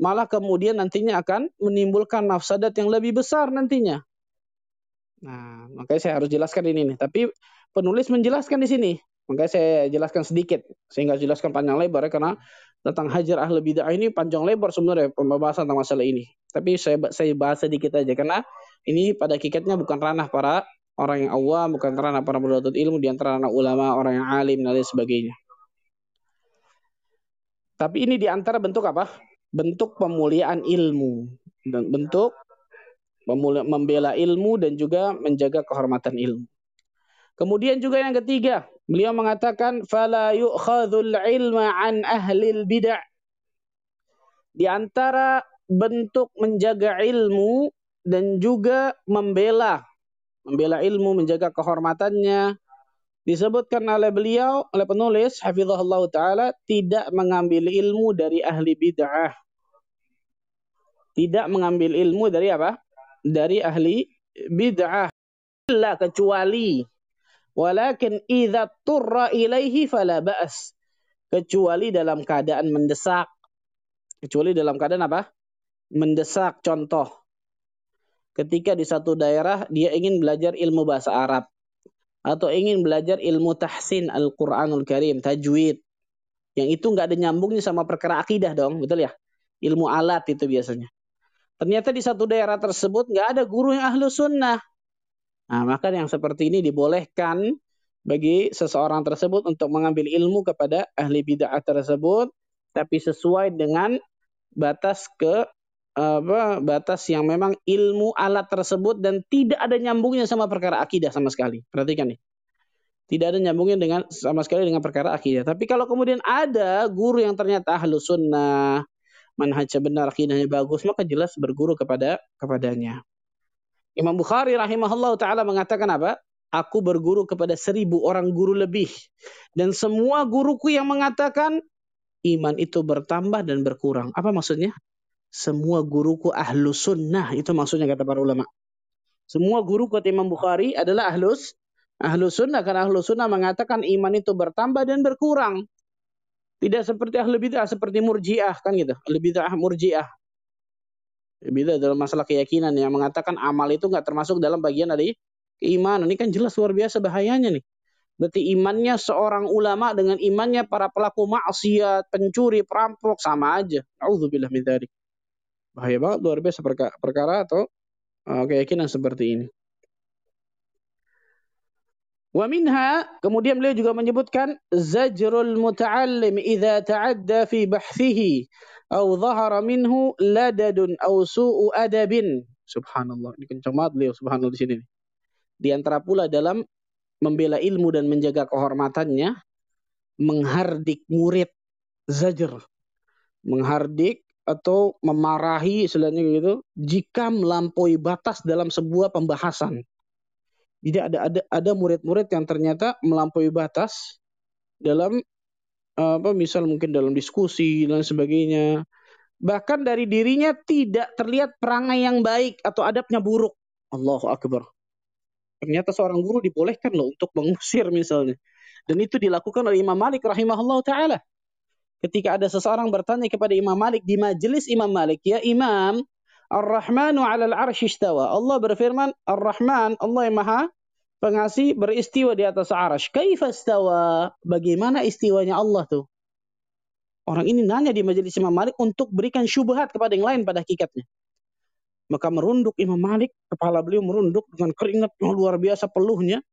malah kemudian nantinya akan menimbulkan nafsadat yang lebih besar nantinya. Nah, makanya saya harus jelaskan ini nih. Tapi penulis menjelaskan di sini. Makanya saya jelaskan sedikit. Saya nggak jelaskan panjang lebar ya, karena tentang hajar ahli bid'ah ini panjang lebar sebenarnya pembahasan tentang masalah ini. Tapi saya saya bahas sedikit aja karena ini pada kikatnya bukan ranah para orang yang awam, bukan ranah para penuntut ilmu, di antara anak ulama, orang yang alim dan lain sebagainya. Tapi ini di antara bentuk apa? Bentuk pemuliaan ilmu dan bentuk membela ilmu dan juga menjaga kehormatan ilmu. Kemudian juga yang ketiga, beliau mengatakan fala yu'khadhul ilma an ahlil bid'ah. Di antara bentuk menjaga ilmu dan juga membela membela ilmu, menjaga kehormatannya. Disebutkan oleh beliau, oleh penulis, hafizahullah ta'ala, tidak mengambil ilmu dari ahli bid'ah. Tidak mengambil ilmu dari apa? Dari ahli bid'ah. Illa kecuali. Walakin idha turra ilaihi fala ba'as. Kecuali dalam keadaan mendesak. Kecuali dalam keadaan apa? Mendesak. Contoh ketika di satu daerah dia ingin belajar ilmu bahasa Arab atau ingin belajar ilmu tahsin Al-Qur'anul Karim, tajwid. Yang itu nggak ada nyambungnya sama perkara akidah dong, betul ya? Ilmu alat itu biasanya. Ternyata di satu daerah tersebut nggak ada guru yang ahlu sunnah. Nah, maka yang seperti ini dibolehkan bagi seseorang tersebut untuk mengambil ilmu kepada ahli bid'ah tersebut, tapi sesuai dengan batas ke apa batas yang memang ilmu alat tersebut dan tidak ada nyambungnya sama perkara akidah sama sekali. Perhatikan nih. Tidak ada nyambungnya dengan sama sekali dengan perkara akidah. Tapi kalau kemudian ada guru yang ternyata ahlu sunnah, manhajnya benar, akidahnya bagus, maka jelas berguru kepada kepadanya. Imam Bukhari rahimahullah taala mengatakan apa? Aku berguru kepada seribu orang guru lebih. Dan semua guruku yang mengatakan iman itu bertambah dan berkurang. Apa maksudnya? semua guruku ahlu sunnah. Itu maksudnya kata para ulama. Semua guru kata Imam Bukhari adalah ahlus ahlu sunnah. Karena ahlu sunnah mengatakan iman itu bertambah dan berkurang. Tidak seperti ahlu bid'ah, seperti murjiah. Kan gitu. Ahlu bid'ah murjiah. Beda dalam masalah keyakinan yang mengatakan amal itu nggak termasuk dalam bagian dari keimanan. Ini kan jelas luar biasa bahayanya nih. Berarti imannya seorang ulama dengan imannya para pelaku maksiat, pencuri, perampok sama aja. Auzubillah min bahaya banget luar biasa perkara, atau uh, keyakinan seperti ini. Wa minha kemudian beliau juga menyebutkan zajrul muta'allim idza ta'adda fi bahthihi aw dhahara minhu ladadun aw su'u adabin. Subhanallah. Ini kencang banget beliau subhanallah di sini. Di antara pula dalam membela ilmu dan menjaga kehormatannya menghardik murid zajr menghardik atau memarahi istilahnya gitu jika melampaui batas dalam sebuah pembahasan. Jadi ada ada ada murid-murid yang ternyata melampaui batas dalam apa misal mungkin dalam diskusi dan sebagainya. Bahkan dari dirinya tidak terlihat perangai yang baik atau adabnya buruk. Allahu akbar. Ternyata seorang guru dibolehkan loh untuk mengusir misalnya. Dan itu dilakukan oleh Imam Malik rahimahullah taala ketika ada seseorang bertanya kepada Imam Malik di majelis Imam Malik, "Ya Imam, Ar-Rahmanu 'alal 'arsy istawa." Allah berfirman, Ar-Rahman, Allah yang Maha Pengasih beristiwa di atas arasy. Kaifa istawa? Bagaimana istiwanya Allah tuh? Orang ini nanya di majelis Imam Malik untuk berikan syubhat kepada yang lain pada hakikatnya. Maka merunduk Imam Malik, kepala beliau merunduk dengan keringat yang luar biasa peluhnya.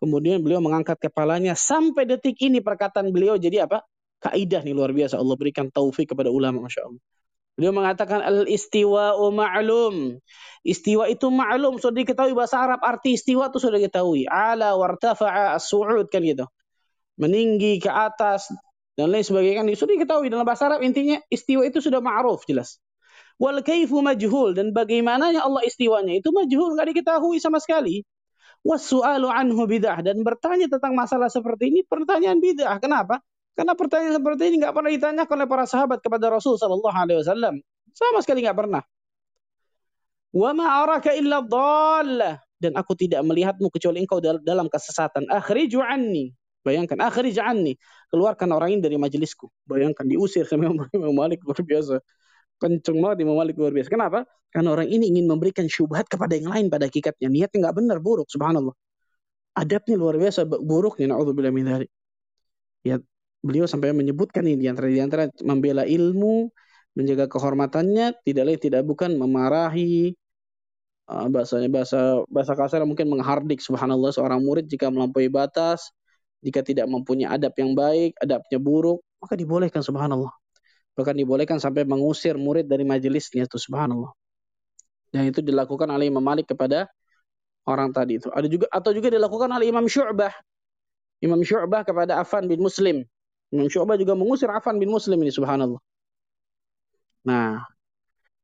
Kemudian beliau mengangkat kepalanya sampai detik ini perkataan beliau jadi apa? Kaidah nih luar biasa. Allah berikan taufik kepada ulama, masya. Beliau mengatakan al-istiwa ma'lum. Istiwa itu ma'lum, sudah diketahui bahasa Arab. Arti istiwa itu sudah diketahui. Ala wartafa'a as-su'ud kan gitu. Meninggi ke atas, dan lain sebagainya kan sudah diketahui dalam bahasa Arab intinya istiwa itu sudah ma'ruf jelas. Wal kaifu majhul dan bagaimananya Allah istiwanya itu majhul nggak diketahui sama sekali. Wasu'alu anhu bid'ah dan bertanya tentang masalah seperti ini pertanyaan bid'ah. Kenapa? Karena pertanyaan seperti ini nggak pernah ditanyakan oleh para sahabat kepada Rasul Shallallahu Alaihi Wasallam. Sama sekali nggak pernah. Wa ma'araka illa dhallah dan aku tidak melihatmu kecuali engkau dalam kesesatan. Akhriju anni Bayangkan, akhrij anni. Keluarkan orang ini dari majelisku. Bayangkan, diusir sama Imam Malik luar biasa. Kenceng banget Imam Malik luar biasa. Kenapa? Karena orang ini ingin memberikan syubhat kepada yang lain pada hakikatnya. Niatnya nggak benar, buruk. Subhanallah. Adabnya luar biasa buruknya. Na'udzubillah min. Ya, beliau sampai menyebutkan ini di antara di antara membela ilmu, menjaga kehormatannya, tidak lain tidak bukan memarahi, uh, bahasanya bahasa bahasa kasar mungkin menghardik subhanallah seorang murid jika melampaui batas jika tidak mempunyai adab yang baik, adabnya buruk, maka dibolehkan subhanallah. Bahkan dibolehkan sampai mengusir murid dari majelisnya itu subhanallah. Dan itu dilakukan oleh Imam Malik kepada orang tadi itu. Ada juga atau juga dilakukan oleh Imam Syu'bah. Imam Syu'bah kepada Affan bin Muslim. Imam Syu'bah juga mengusir Affan bin Muslim ini subhanallah. Nah,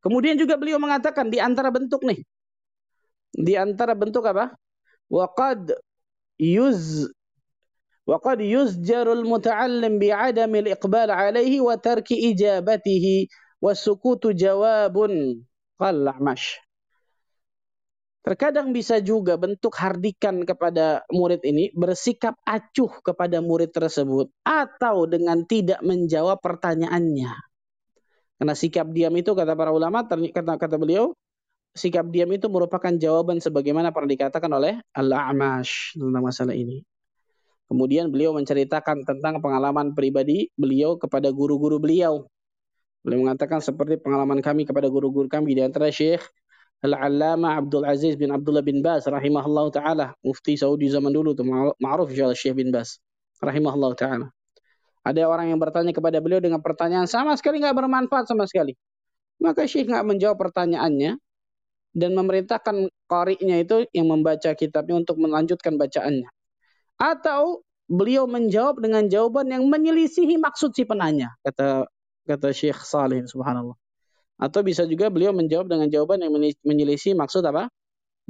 kemudian juga beliau mengatakan di antara bentuk nih. Di antara bentuk apa? Waqad yuz وقد يزجر المتعلم بعدم الإقبال عليه وترك إجابته والسكوت جواب قال الأعمش Terkadang bisa juga bentuk hardikan kepada murid ini bersikap acuh kepada murid tersebut atau dengan tidak menjawab pertanyaannya. Karena sikap diam itu kata para ulama kata kata beliau sikap diam itu merupakan jawaban sebagaimana pernah dikatakan oleh Al-A'mash tentang masalah ini. Kemudian beliau menceritakan tentang pengalaman pribadi beliau kepada guru-guru beliau. Beliau mengatakan seperti pengalaman kami kepada guru-guru kami di antara Syekh Al-Allama Abdul Aziz bin Abdullah bin Baz rahimahullah taala, mufti Saudi zaman dulu tuh ma'ruf insyaallah Syekh bin Baz rahimahullah taala. Ada orang yang bertanya kepada beliau dengan pertanyaan sama sekali nggak bermanfaat sama sekali. Maka Syekh nggak menjawab pertanyaannya dan memerintahkan qari'nya itu yang membaca kitabnya untuk melanjutkan bacaannya. Atau beliau menjawab dengan jawaban yang menyelisihi maksud si penanya, kata kata Syekh Salih subhanallah. Atau bisa juga beliau menjawab dengan jawaban yang menyelisih maksud apa?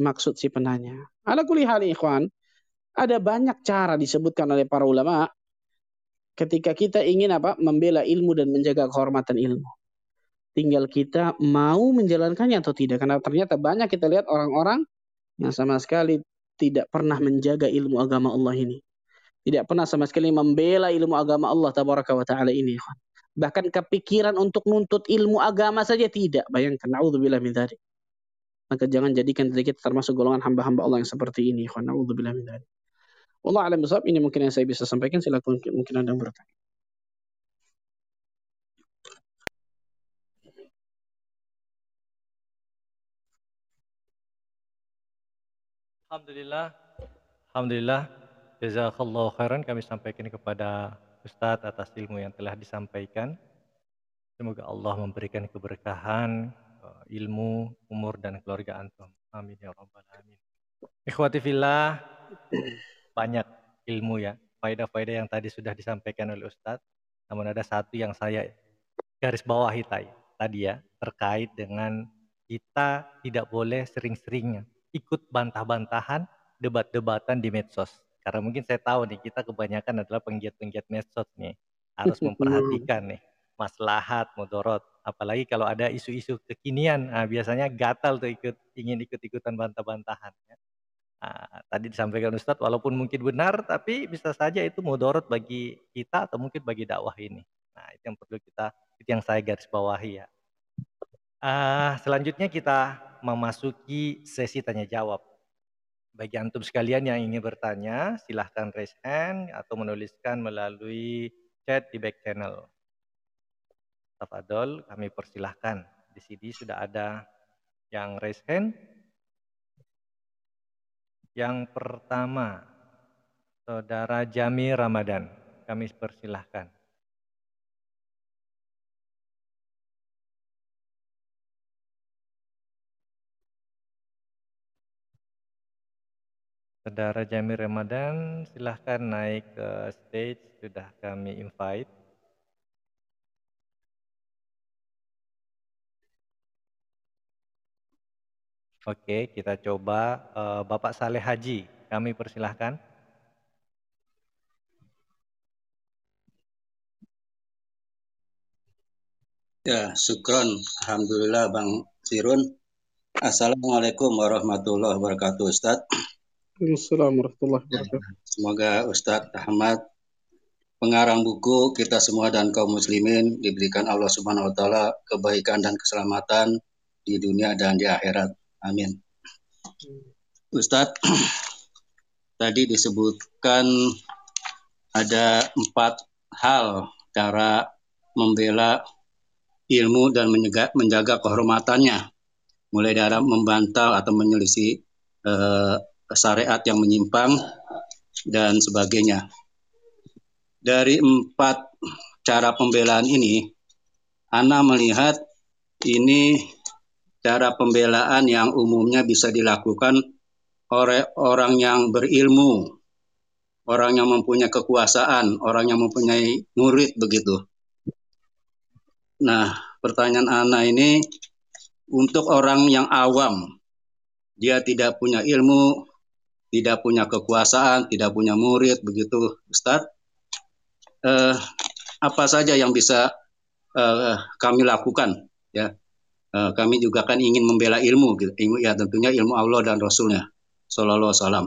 Maksud si penanya. Ala kuli hal ikhwan, ada banyak cara disebutkan oleh para ulama ketika kita ingin apa? membela ilmu dan menjaga kehormatan ilmu. Tinggal kita mau menjalankannya atau tidak. Karena ternyata banyak kita lihat orang-orang yang sama sekali tidak pernah menjaga ilmu agama Allah ini. Tidak pernah sama sekali membela ilmu agama Allah tabaraka taala ini. Bahkan kepikiran untuk nuntut ilmu agama saja tidak. Bayangkan, naudzubillah min dzalik. Maka jangan jadikan diri kita termasuk golongan hamba-hamba Allah yang seperti ini. Naudzubillah min dzalik. Allah alam besar ini mungkin yang saya bisa sampaikan. Silakan mungkin Anda bertanya. Alhamdulillah. Alhamdulillah. Jazakallah khairan kami sampaikan kepada Ustadz atas ilmu yang telah disampaikan. Semoga Allah memberikan keberkahan, eh, ilmu, umur, dan keluarga antum. Amin ya rabbal alamin. Ikhwati fillah, banyak ilmu ya, faedah-faedah yang tadi sudah disampaikan oleh Ustadz. Namun ada satu yang saya garis bawahi tadi ya, terkait dengan kita tidak boleh sering-seringnya ikut bantah-bantahan, debat-debatan di medsos. Karena mungkin saya tahu nih, kita kebanyakan adalah penggiat-penggiat medsos nih. Harus memperhatikan nih, maslahat, mudorot. Apalagi kalau ada isu-isu kekinian, nah, biasanya gatal tuh ikut ingin ikut-ikutan bantah-bantahan. Ya. Nah, tadi disampaikan Ustadz, walaupun mungkin benar, tapi bisa saja itu mudorot bagi kita atau mungkin bagi dakwah ini. Nah, itu yang perlu kita, itu yang saya garis bawahi ya. Uh, selanjutnya kita memasuki sesi tanya jawab. Bagi antum sekalian yang ingin bertanya, silahkan raise hand atau menuliskan melalui chat di back channel. tafadol kami persilahkan. Di sini sudah ada yang raise hand. Yang pertama, Saudara Jami Ramadan. Kami persilahkan. Saudara Jami Ramadan, silahkan naik ke stage, sudah kami invite. Oke, kita coba uh, Bapak Saleh Haji, kami persilahkan. Ya, syukron. Alhamdulillah Bang Sirun. Assalamualaikum warahmatullahi wabarakatuh Ustaz. Assalamualaikum warahmatullahi wabarakatuh. Semoga Ustadz Ahmad pengarang buku kita semua dan kaum muslimin diberikan Allah Subhanahu wa taala kebaikan dan keselamatan di dunia dan di akhirat. Amin. Ustadz tadi disebutkan ada empat hal cara membela ilmu dan menjaga, menjaga kehormatannya mulai dari membantah atau menyelisih eh, syariat yang menyimpang dan sebagainya. Dari empat cara pembelaan ini, Ana melihat ini cara pembelaan yang umumnya bisa dilakukan oleh orang yang berilmu, orang yang mempunyai kekuasaan, orang yang mempunyai murid begitu. Nah, pertanyaan Ana ini untuk orang yang awam, dia tidak punya ilmu, tidak punya kekuasaan, tidak punya murid, begitu Ustadz. Eh, apa saja yang bisa eh, kami lakukan? Ya, eh, kami juga kan ingin membela ilmu, gitu. ilmu ya tentunya ilmu Allah dan Rasulnya, Sallallahu Alaihi Wasallam.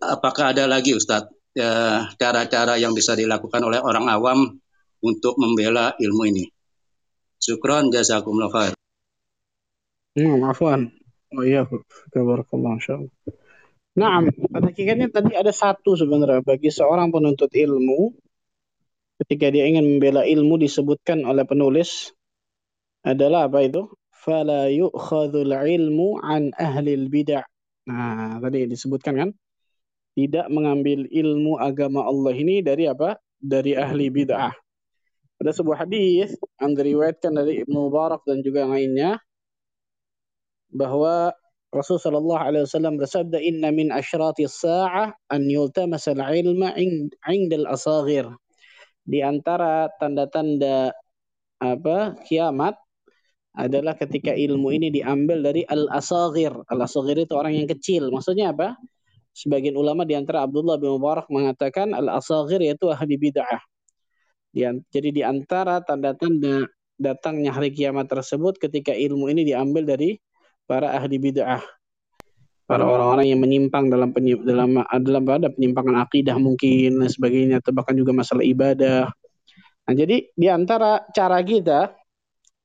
Apakah ada lagi Ustadz eh, cara-cara yang bisa dilakukan oleh orang awam untuk membela ilmu ini? Syukron jazakumullah khair. Afwan. Oh iya, barakallah insyaallah. Nah, pada hakikatnya tadi ada satu sebenarnya bagi seorang penuntut ilmu ketika dia ingin membela ilmu disebutkan oleh penulis adalah apa itu? Fala yu'khadhul ilmu an ahli bid'ah. Nah, tadi disebutkan kan? Tidak mengambil ilmu agama Allah ini dari apa? Dari ahli bid'ah. Ada sebuah hadis yang diriwayatkan dari Ibnu Mubarak dan juga lainnya bahwa Rasul sallallahu alaihi wasallam bersabda inna min asyrati sa'ah an yultamasa al-ilma 'inda al-asaghir. Di antara tanda-tanda apa kiamat adalah ketika ilmu ini diambil dari al-asaghir. Al-asaghir itu orang yang kecil. Maksudnya apa? Sebagian ulama di antara Abdullah bin Mubarak mengatakan al-asaghir yaitu ahli bid'ah. Jadi di antara tanda-tanda datangnya hari kiamat tersebut ketika ilmu ini diambil dari para ahli bid'ah para orang-orang yang menyimpang dalam dalam dalam ada penyimpangan akidah mungkin dan sebagainya atau bahkan juga masalah ibadah. Nah, jadi di antara cara kita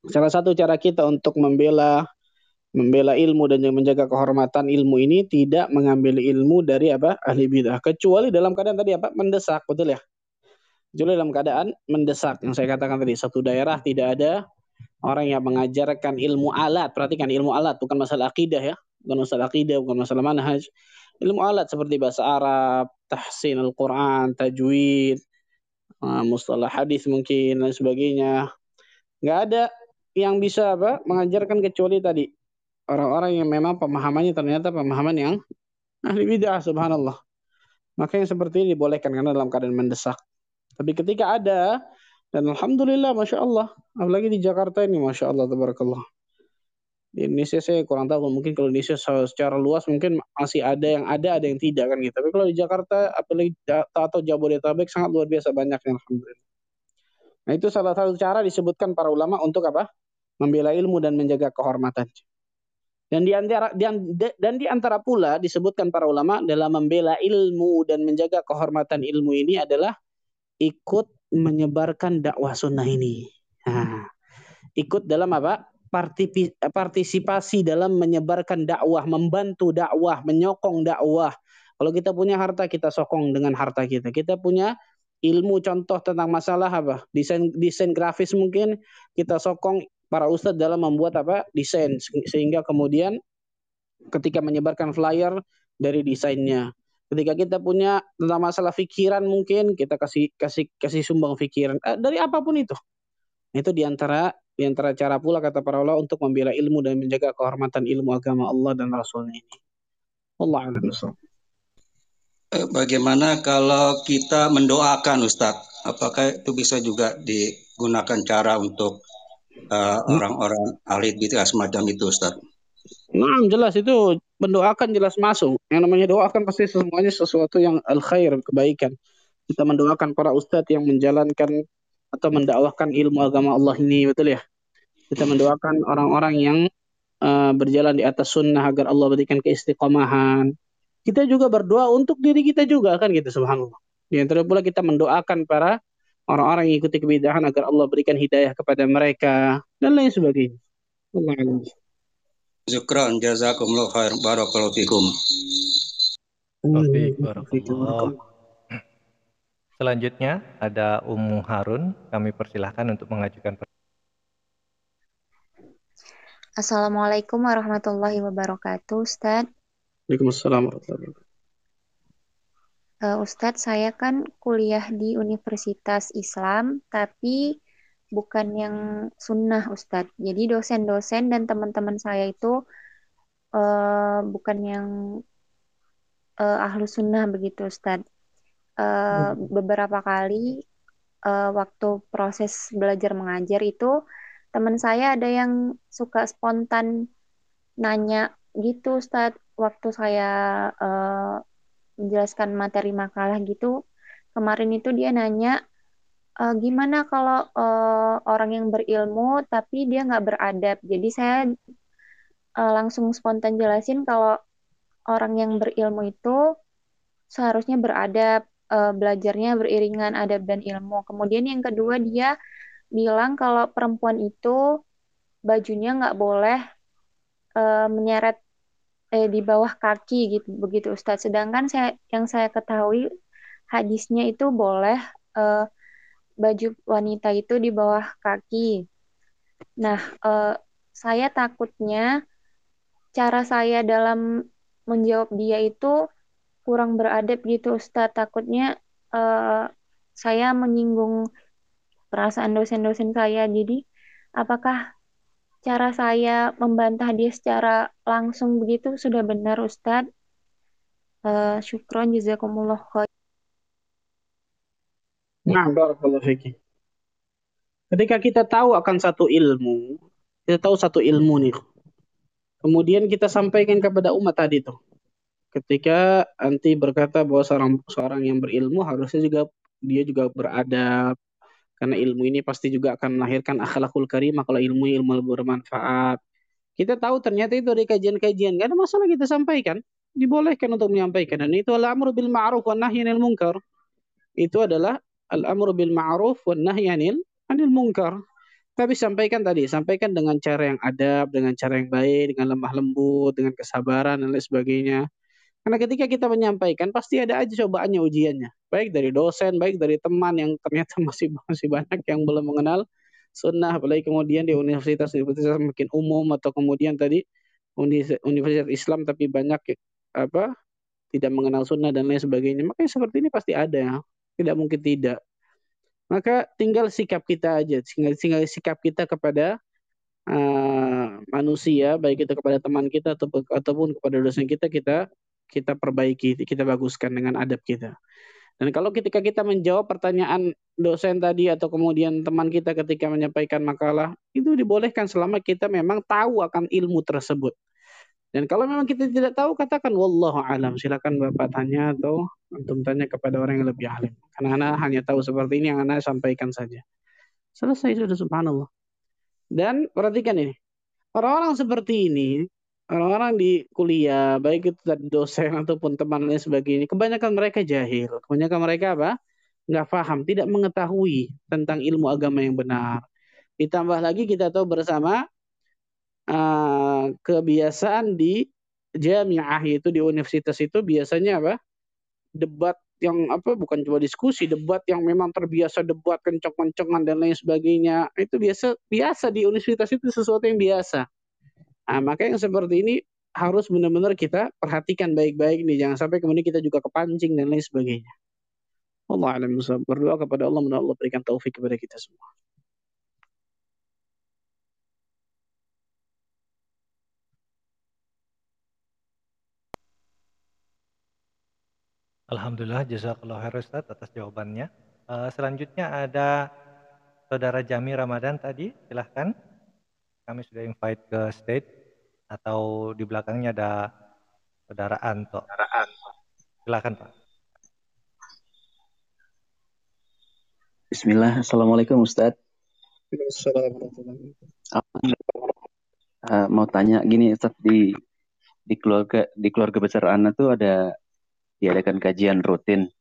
salah satu cara kita untuk membela membela ilmu dan menjaga kehormatan ilmu ini tidak mengambil ilmu dari apa ahli bidah. Kecuali dalam keadaan tadi apa mendesak betul ya? Kecuali dalam keadaan mendesak. Yang saya katakan tadi satu daerah tidak ada orang yang mengajarkan ilmu alat, perhatikan ilmu alat bukan masalah akidah ya, bukan masalah akidah, bukan masalah manhaj. Ilmu alat seperti bahasa Arab, tahsin Al-Quran, tajwid, uh, mustalah hadis mungkin dan sebagainya. Nggak ada yang bisa apa mengajarkan kecuali tadi orang-orang yang memang pemahamannya ternyata pemahaman yang ahli bidah subhanallah. Maka yang seperti ini dibolehkan karena dalam keadaan mendesak. Tapi ketika ada dan alhamdulillah, masya Allah, apalagi di Jakarta ini, masya Allah, tabarakallah. Di Indonesia saya kurang tahu, mungkin kalau Indonesia secara luas mungkin masih ada yang ada, ada yang tidak kan gitu. Tapi kalau di Jakarta, apalagi atau Jabodetabek sangat luar biasa banyak yang alhamdulillah. Nah itu salah satu cara disebutkan para ulama untuk apa? Membela ilmu dan menjaga kehormatan. Dan di antara dan di antara pula disebutkan para ulama dalam membela ilmu dan menjaga kehormatan ilmu ini adalah ikut menyebarkan dakwah sunnah ini. Nah, ikut dalam apa? Partisipasi dalam menyebarkan dakwah, membantu dakwah, menyokong dakwah. Kalau kita punya harta, kita sokong dengan harta kita. Kita punya ilmu contoh tentang masalah apa? Desain desain grafis mungkin kita sokong para ustadz dalam membuat apa? desain sehingga kemudian ketika menyebarkan flyer dari desainnya. Ketika kita punya tentang masalah pikiran mungkin kita kasih kasih kasih sumbang pikiran eh, dari apa pun itu. Itu di antara di antara cara pula kata para ulama untuk membela ilmu dan menjaga kehormatan ilmu agama Allah dan Rasulnya ini. Allah eh, Bagaimana kalau kita mendoakan Ustadz? Apakah itu bisa juga digunakan cara untuk uh, orang-orang ahli bidah semacam itu Ustadz? Nah, jelas itu mendoakan jelas masuk. Yang namanya doakan pasti semuanya sesuatu yang al khair, kebaikan. Kita mendoakan para ustadz yang menjalankan atau mendakwahkan ilmu agama Allah ini, betul ya? Kita mendoakan orang-orang yang uh, berjalan di atas sunnah agar Allah berikan keistiqomahan. Kita juga berdoa untuk diri kita juga kan gitu subhanallah. Di antara pula kita mendoakan para orang-orang yang ikuti kebidahan agar Allah berikan hidayah kepada mereka dan lain sebagainya. Allah Syukran jazakumullah khair barakallahu fikum. barakallahu. Selanjutnya ada Ummu Harun, kami persilahkan untuk mengajukan Assalamualaikum warahmatullahi wabarakatuh, Ustaz. Waalaikumsalam warahmatullahi wabarakatuh. Uh, Ustadz, saya kan kuliah di Universitas Islam, tapi bukan yang sunnah Ustadz. Jadi dosen-dosen dan teman-teman saya itu uh, bukan yang uh, ahlu sunnah begitu Ustadz. Uh, beberapa kali uh, waktu proses belajar mengajar itu teman saya ada yang suka spontan nanya gitu Ustadz waktu saya uh, menjelaskan materi makalah gitu kemarin itu dia nanya uh, gimana kalau uh, orang yang berilmu tapi dia nggak beradab. Jadi saya uh, langsung spontan jelasin kalau orang yang berilmu itu seharusnya beradab, uh, belajarnya beriringan adab dan ilmu. Kemudian yang kedua dia bilang kalau perempuan itu bajunya nggak boleh uh, menyeret eh, di bawah kaki gitu begitu Ustadz. Sedangkan saya yang saya ketahui hadisnya itu boleh uh, baju wanita itu di bawah kaki. Nah, uh, saya takutnya cara saya dalam menjawab dia itu kurang beradab gitu, Ustaz. Takutnya uh, saya menyinggung perasaan dosen-dosen saya. Jadi, apakah cara saya membantah dia secara langsung begitu sudah benar, Ustadz? Uh, syukron jazakumullah khair. Nah, barakallahu fiki. Ketika kita tahu akan satu ilmu, kita tahu satu ilmu nih. Kemudian kita sampaikan kepada umat tadi tuh. Ketika anti berkata bahwa seorang seorang yang berilmu harusnya juga dia juga beradab karena ilmu ini pasti juga akan melahirkan akhlakul karimah kalau ilmu ilmu bermanfaat. Kita tahu ternyata itu dari kajian-kajian, gak ada masalah kita sampaikan. Dibolehkan untuk menyampaikan dan itu al-amru bil ma'ruf wa nahyi munkar. Itu adalah al-amru bil ma'ruf wan nahyi anil anil munkar. Tapi sampaikan tadi, sampaikan dengan cara yang adab, dengan cara yang baik, dengan lemah lembut, dengan kesabaran dan lain sebagainya. Karena ketika kita menyampaikan pasti ada aja cobaannya ujiannya. Baik dari dosen, baik dari teman yang ternyata masih masih banyak yang belum mengenal sunnah, apalagi kemudian di universitas-universitas makin umum atau kemudian tadi universitas Islam tapi banyak apa tidak mengenal sunnah dan lain sebagainya. Makanya seperti ini pasti ada ya tidak mungkin tidak. Maka tinggal sikap kita aja, tinggal, tinggal sikap kita kepada uh, manusia, baik itu kepada teman kita atau, ataupun kepada dosen kita, kita kita perbaiki, kita baguskan dengan adab kita. Dan kalau ketika kita menjawab pertanyaan dosen tadi atau kemudian teman kita ketika menyampaikan makalah, itu dibolehkan selama kita memang tahu akan ilmu tersebut. Dan kalau memang kita tidak tahu, katakan wallahu alam. Silakan Bapak tanya atau antum tanya kepada orang yang lebih ahli. Karena anak hanya tahu seperti ini yang anak sampaikan saja. Selesai sudah subhanallah. Dan perhatikan ini. Orang-orang seperti ini, orang-orang di kuliah, baik itu dosen ataupun teman lain sebagainya, kebanyakan mereka jahil. Kebanyakan mereka apa? Nggak paham, tidak mengetahui tentang ilmu agama yang benar. Ditambah lagi kita tahu bersama uh, kebiasaan di jamiah itu di universitas itu biasanya apa? debat yang apa bukan cuma diskusi, debat yang memang terbiasa debat kencang-kencangan dan lain sebagainya. Itu biasa biasa di universitas itu sesuatu yang biasa. Nah, maka yang seperti ini harus benar-benar kita perhatikan baik-baik nih, jangan sampai kemudian kita juga kepancing dan lain sebagainya. Allah alam berdoa kepada Allah, mudah Allah berikan taufik kepada kita semua. Alhamdulillah, jazakallah khair Ustaz atas jawabannya. Uh, selanjutnya ada Saudara Jami Ramadan tadi, silahkan. Kami sudah invite ke stage atau di belakangnya ada Saudara Anto. Saudara Anto. Silahkan Pak. Bismillah, Assalamualaikum Ustaz. Uh, mau tanya gini Ustaz di di keluarga di keluarga besar Ana tuh ada diadakan kajian rutin.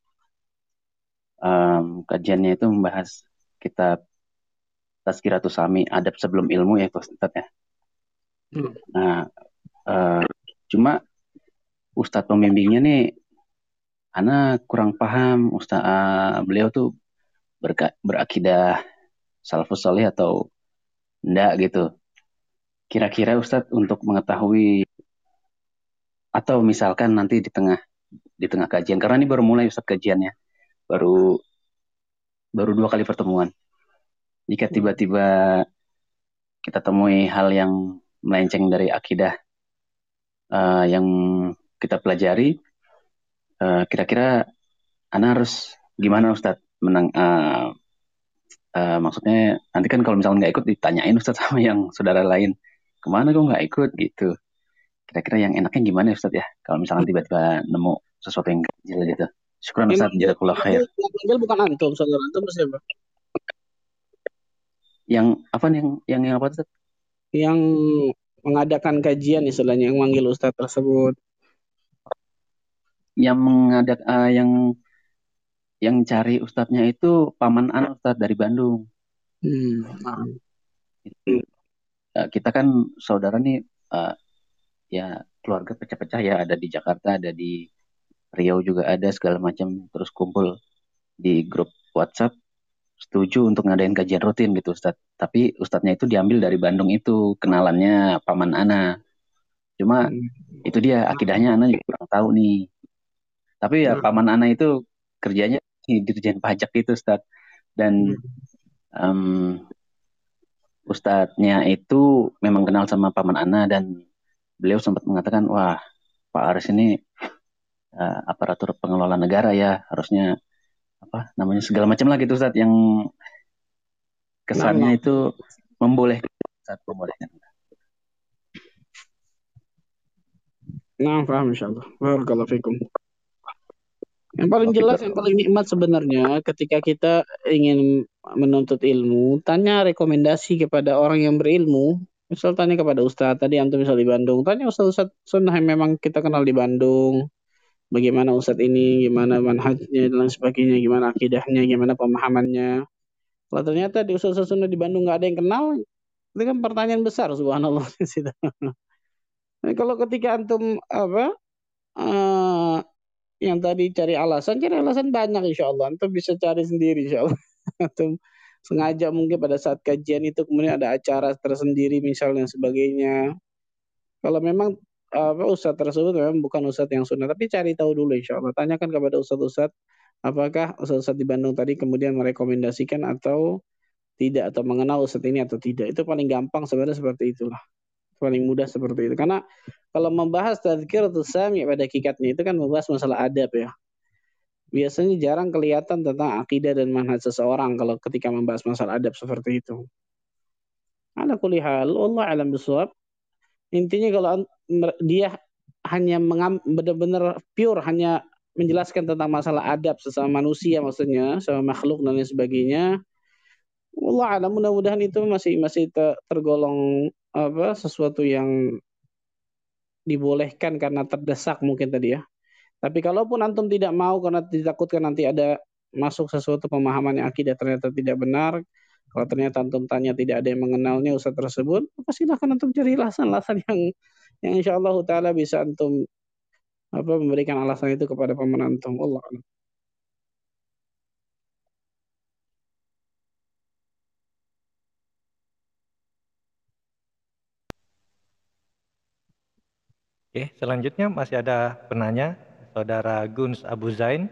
Um, kajiannya itu membahas kitab Tazkiratus Sami, adab sebelum ilmu ya Ustaz ya. Hmm. Nah, uh, cuma Ustadz pembimbingnya nih, anak kurang paham Ustadz uh, beliau tuh berka, berakidah salafus soleh atau enggak gitu. Kira-kira Ustadz untuk mengetahui atau misalkan nanti di tengah di tengah kajian. Karena ini baru mulai Ustaz kajiannya. Baru baru dua kali pertemuan. Jika tiba-tiba kita temui hal yang melenceng dari akidah uh, yang kita pelajari kira kira-kira Anda harus gimana Ustadz menang uh, uh, maksudnya nanti kan kalau misalnya nggak ikut ditanyain Ustadz sama yang saudara lain. Ke mana kok nggak ikut? Gitu. Kira-kira yang enaknya gimana Ustadz ya? Kalau misalnya tiba-tiba nemu sesuatu yang kecil gitu. Syukur Ustaz, jazakallah khair. Yang bukan antum, saudara antum siapa? Yang apa nih yang yang yang apa Ustaz? Yang mengadakan kajian istilahnya yang manggil Ustaz tersebut. Yang mengadak uh, yang yang cari ustadznya itu paman anak ustadz dari Bandung. Hmm. Itu, uh, kita kan saudara nih uh, ya keluarga pecah-pecah ya ada di Jakarta ada di Riau juga ada segala macam terus kumpul di grup WhatsApp setuju untuk ngadain kajian rutin gitu Ustadz. Tapi Ustadznya itu diambil dari Bandung itu kenalannya paman Ana. Cuma hmm. itu dia akidahnya Ana juga kurang tahu nih. Tapi ya hmm. paman Ana itu kerjanya di dirjen pajak itu Ustadz. Dan um, Ustadznya itu memang kenal sama paman Ana dan beliau sempat mengatakan wah Pak Aris ini uh, aparatur pengelola negara ya harusnya apa namanya segala macam lah gitu Ustaz yang kesannya itu membolehkan saat membolehkan. Nah, paham insyaallah. Barakallahu fikum. Yang paling jelas, yang paling nikmat sebenarnya ketika kita ingin menuntut ilmu, tanya rekomendasi kepada orang yang berilmu. Misal tanya kepada Ustadz, tadi antum misal di Bandung, tanya Ustadz-Ustadz sunnah yang memang kita kenal di Bandung bagaimana Ustadz ini, gimana manhajnya dan lain sebagainya, gimana akidahnya, gimana pemahamannya. Kalau ternyata di Ustadz Sunnah di Bandung nggak ada yang kenal, itu kan pertanyaan besar subhanallah di. Nah, kalau ketika antum apa uh, yang tadi cari alasan, cari alasan banyak insya Allah. Antum bisa cari sendiri insya Allah. Antum sengaja mungkin pada saat kajian itu kemudian ada acara tersendiri misalnya sebagainya. Kalau memang apa ustadz tersebut memang bukan ustadz yang sunnah tapi cari tahu dulu insya Allah tanyakan kepada ustadz-ustadz apakah ustadz-ustadz di Bandung tadi kemudian merekomendasikan atau tidak atau mengenal ustadz ini atau tidak. Itu paling gampang sebenarnya seperti itulah. Paling mudah seperti itu. Karena kalau membahas atau sami pada kikatnya itu kan membahas masalah adab ya. Biasanya jarang kelihatan tentang akidah dan manhaj seseorang kalau ketika membahas masalah adab seperti itu. Ada kulihal, Allah alam bisawab. Intinya kalau dia hanya benar-benar pure hanya menjelaskan tentang masalah adab sesama manusia maksudnya sama makhluk dan lain sebagainya. Allah alam mudah-mudahan itu masih masih tergolong apa sesuatu yang dibolehkan karena terdesak mungkin tadi ya. Tapi kalaupun antum tidak mau karena ditakutkan nanti ada masuk sesuatu pemahaman yang akidah ternyata tidak benar kalau ternyata antum tanya tidak ada yang mengenalnya ustaz tersebut, maka silahkan antum cari alasan-alasan yang yang insya Allah taala bisa antum apa memberikan alasan itu kepada paman antum. Allah Oke, selanjutnya masih ada penanya Saudara Guns Abu Zain.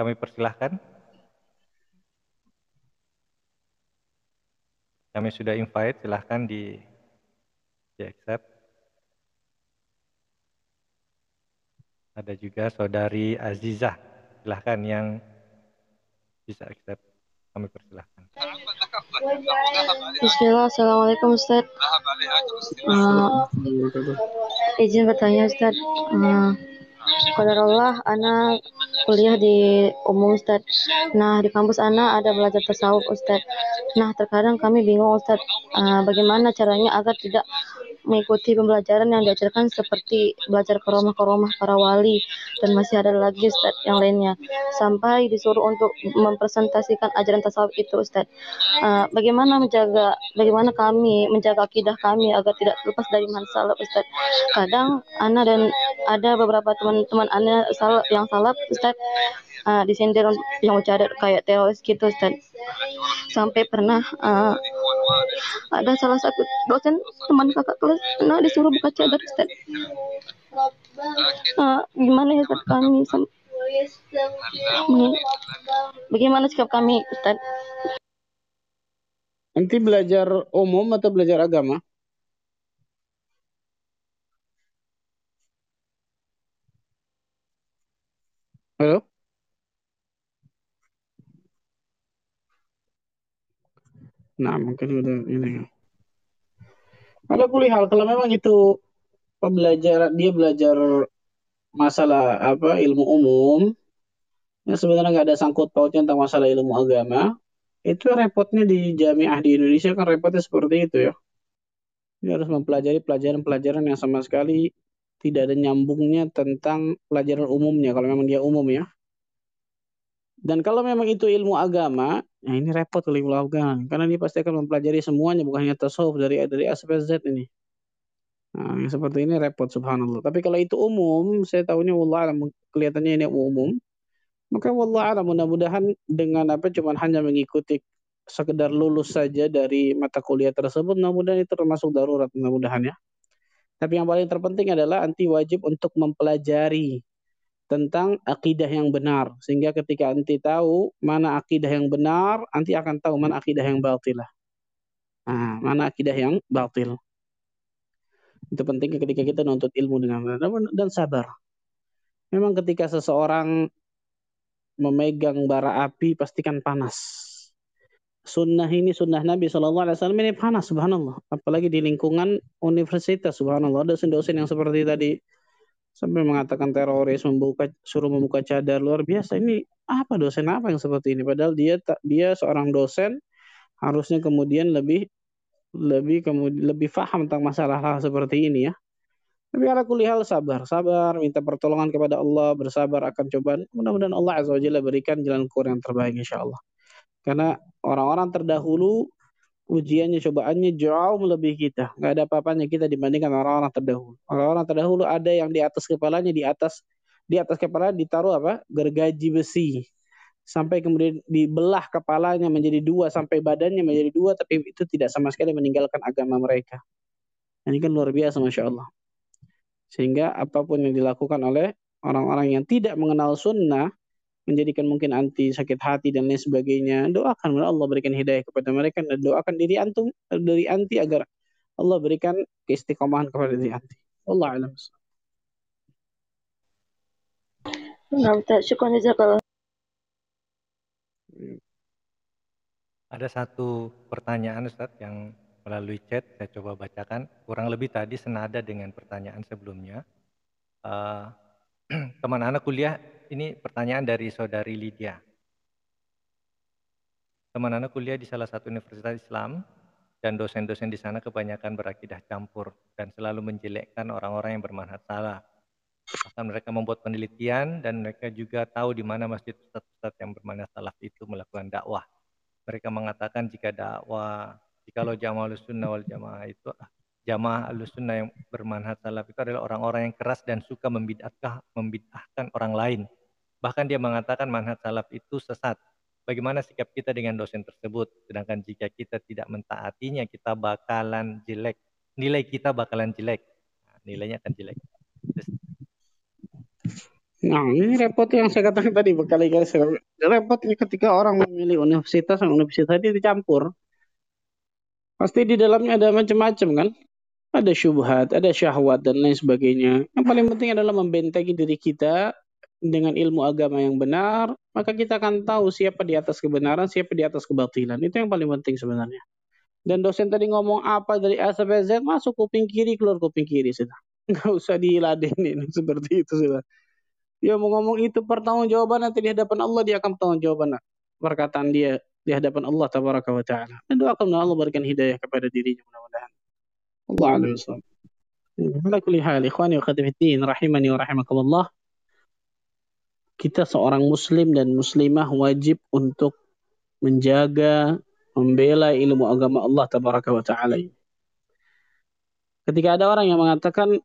Kami persilahkan. Kami sudah invite, silahkan di, di accept. Ada juga Saudari Azizah, silahkan yang bisa accept. Kami persilahkan. Bismillah, Assalamualaikum Ustaz. Uh, izin bertanya Ustaz. Uh, Allah, Ana kuliah di umum Ustaz. Nah, di kampus Ana ada belajar tasawuf Ustaz. Nah, terkadang kami bingung Ustaz, uh, bagaimana caranya agar tidak mengikuti pembelajaran yang diajarkan seperti belajar ke rumah-rumah para wali dan masih ada lagi Ustaz yang lainnya sampai disuruh untuk mempresentasikan ajaran tasawuf itu Ustaz. Uh, bagaimana menjaga bagaimana kami menjaga akidah kami agar tidak lepas dari manfaat Ustaz. Kadang Ana dan ada beberapa teman-teman Ana yang salah Ustaz uh, disindir yang mencari kayak teroris gitu Ustaz. Sampai pernah uh, ada salah satu dosen teman kakak kelas pernah disuruh buka cadar Ustaz. Uh, gimana ya Ustaz kami Bagaimana sikap kami Ustaz? Nanti belajar umum atau belajar agama? Halo? Nah, mungkin udah ini. Kalau kuliah kalau memang itu pembelajaran dia belajar masalah apa ilmu umum yang sebenarnya nggak ada sangkut pautnya tentang masalah ilmu agama itu repotnya di jamiah di Indonesia kan repotnya seperti itu ya dia harus mempelajari pelajaran-pelajaran yang sama sekali tidak ada nyambungnya tentang pelajaran umumnya kalau memang dia umum ya dan kalau memang itu ilmu agama, nah ini repot oleh ilmu agama karena dia pasti akan mempelajari semuanya bukan hanya tasawuf dari dari A sampai Z ini. Nah, yang seperti ini repot subhanallah. Tapi kalau itu umum, saya tahunya wallah alam kelihatannya ini umum. Maka wallah alam mudah-mudahan dengan apa cuma hanya mengikuti sekedar lulus saja dari mata kuliah tersebut, mudah-mudahan itu termasuk darurat mudah-mudahan ya. Tapi yang paling terpenting adalah anti wajib untuk mempelajari tentang akidah yang benar. Sehingga ketika anti tahu mana akidah yang benar anti akan tahu mana akidah yang batilah nah, mana akidah yang batil. Itu penting ketika kita nuntut ilmu dengan benar dan sabar. Memang ketika seseorang memegang bara api pastikan panas. Sunnah ini sunnah Nabi Shallallahu Alaihi Wasallam ini panas subhanallah. Apalagi di lingkungan universitas subhanallah. Ada dosen-dosen yang seperti tadi sampai mengatakan teroris membuka suruh membuka cadar luar biasa. Ini apa dosen? Apa yang seperti ini? Padahal dia dia seorang dosen harusnya kemudian lebih lebih kemudian lebih paham tentang masalah hal seperti ini ya. Tapi kalau kuliah sabar. Sabar minta pertolongan kepada Allah bersabar akan cobaan. Mudah-mudahan Allah azza wajalla berikan jalan keluar yang terbaik insya Allah. Karena orang-orang terdahulu ujiannya, cobaannya jauh melebihi kita. Nggak ada apa-apanya kita dibandingkan orang-orang terdahulu. Orang-orang terdahulu ada yang di atas kepalanya, di atas di atas kepala ditaruh apa? Gergaji besi. Sampai kemudian dibelah kepalanya menjadi dua, sampai badannya menjadi dua, tapi itu tidak sama sekali meninggalkan agama mereka. Ini kan luar biasa, Masya Allah. Sehingga apa pun yang dilakukan oleh orang-orang yang tidak mengenal sunnah, menjadikan mungkin anti sakit hati dan lain sebagainya. Doakan Allah berikan hidayah kepada mereka dan doakan diri antum dari anti agar Allah berikan keistiqomahan kepada diri anti. Allah alam. Ada satu pertanyaan Ustaz yang melalui chat saya coba bacakan kurang lebih tadi senada dengan pertanyaan sebelumnya. Uh, teman anak kuliah ini pertanyaan dari saudari Lydia. Teman anak kuliah di salah satu universitas Islam dan dosen-dosen di sana kebanyakan berakidah campur dan selalu menjelekkan orang-orang yang bermanhaj salah. Bahkan mereka membuat penelitian dan mereka juga tahu di mana masjid ustaz-ustaz yang bermanhaj salaf itu melakukan dakwah. Mereka mengatakan jika dakwah, jika lo jamaah sunnah wal jamaah itu jamaah sunnah yang bermanhaj salaf itu adalah orang-orang yang keras dan suka membid'ahkan membid'ahkan orang lain. Bahkan dia mengatakan manhaj salaf itu sesat. Bagaimana sikap kita dengan dosen tersebut? Sedangkan jika kita tidak mentaatinya, kita bakalan jelek. Nilai kita bakalan jelek. Nah, nilainya akan jelek. Nah, ini repot yang saya katakan tadi berkali-kali. Repotnya ketika orang memilih universitas universitas ini dicampur. Pasti di dalamnya ada macam-macam kan. Ada syubhat, ada syahwat dan lain sebagainya. Yang paling penting adalah membentengi diri kita dengan ilmu agama yang benar, maka kita akan tahu siapa di atas kebenaran, siapa di atas kebatilan. Itu yang paling penting sebenarnya. Dan dosen tadi ngomong apa dari A sampai Z, masuk kuping kiri, keluar kuping kiri. Sudah. Nggak usah diladenin seperti itu. Sudah. Dia mau ngomong itu pertanggungjawaban nanti di hadapan Allah dia akan pertanggungjawaban perkataan dia di hadapan Allah tabaraka wa taala. Dan doakan Allah berikan hidayah kepada dirinya mudah-mudahan. Allah alam wasallam. Ala kulli hal ikhwani wa khatifiddin rahimani wa rahimakumullah. Kita seorang muslim dan muslimah wajib untuk menjaga membela ilmu agama Allah tabaraka wa taala Ketika ada orang yang mengatakan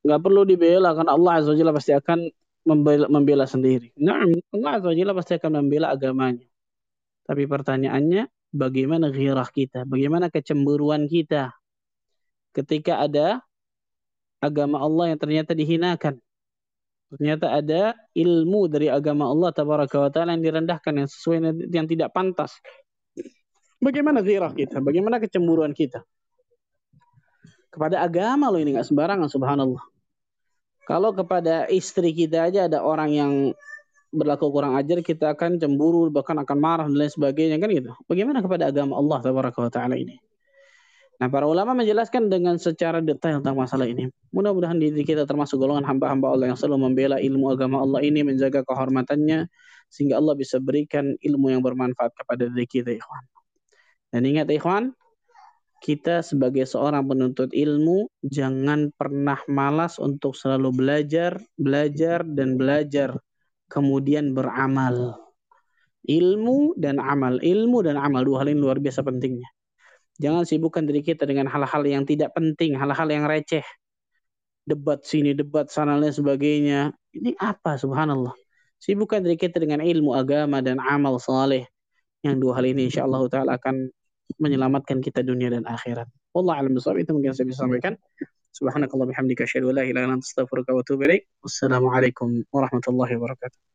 nggak perlu dibela karena Allah azza wajalla pasti akan membela, membela sendiri. Nah, Allah azza wajalla pasti akan membela agamanya. Tapi pertanyaannya, bagaimana ghirah kita? Bagaimana kecemburuan kita ketika ada agama Allah yang ternyata dihinakan? Ternyata ada ilmu dari agama Allah tabaraka wa taala yang direndahkan yang sesuai yang tidak pantas. Bagaimana ghirah kita? Bagaimana kecemburuan kita? Kepada agama loh ini nggak sembarangan subhanallah. Kalau kepada istri kita aja ada orang yang berlaku kurang ajar, kita akan cemburu, bahkan akan marah dan lain sebagainya kan gitu. Bagaimana kepada agama Allah taala ini? Nah, para ulama menjelaskan dengan secara detail tentang masalah ini. Mudah-mudahan diri kita termasuk golongan hamba-hamba Allah yang selalu membela ilmu agama Allah ini, menjaga kehormatannya, sehingga Allah bisa berikan ilmu yang bermanfaat kepada diri kita, ikhwan. Dan ingat, ikhwan, kita sebagai seorang penuntut ilmu jangan pernah malas untuk selalu belajar, belajar dan belajar kemudian beramal. Ilmu dan amal, ilmu dan amal dua hal ini luar biasa pentingnya. Jangan sibukkan diri kita dengan hal-hal yang tidak penting, hal-hal yang receh. Debat sini, debat sana dan sebagainya. Ini apa subhanallah? Sibukkan diri kita dengan ilmu agama dan amal saleh. Yang dua hal ini insya Allah taala akan menyelamatkan kita dunia dan akhirat. Allah alam itu mungkin saya bisa sampaikan. Subhanakallah bihamdika asyhadu an la ilaha illa anta astaghfiruka wa atubu ilaik. Wassalamualaikum warahmatullahi wabarakatuh.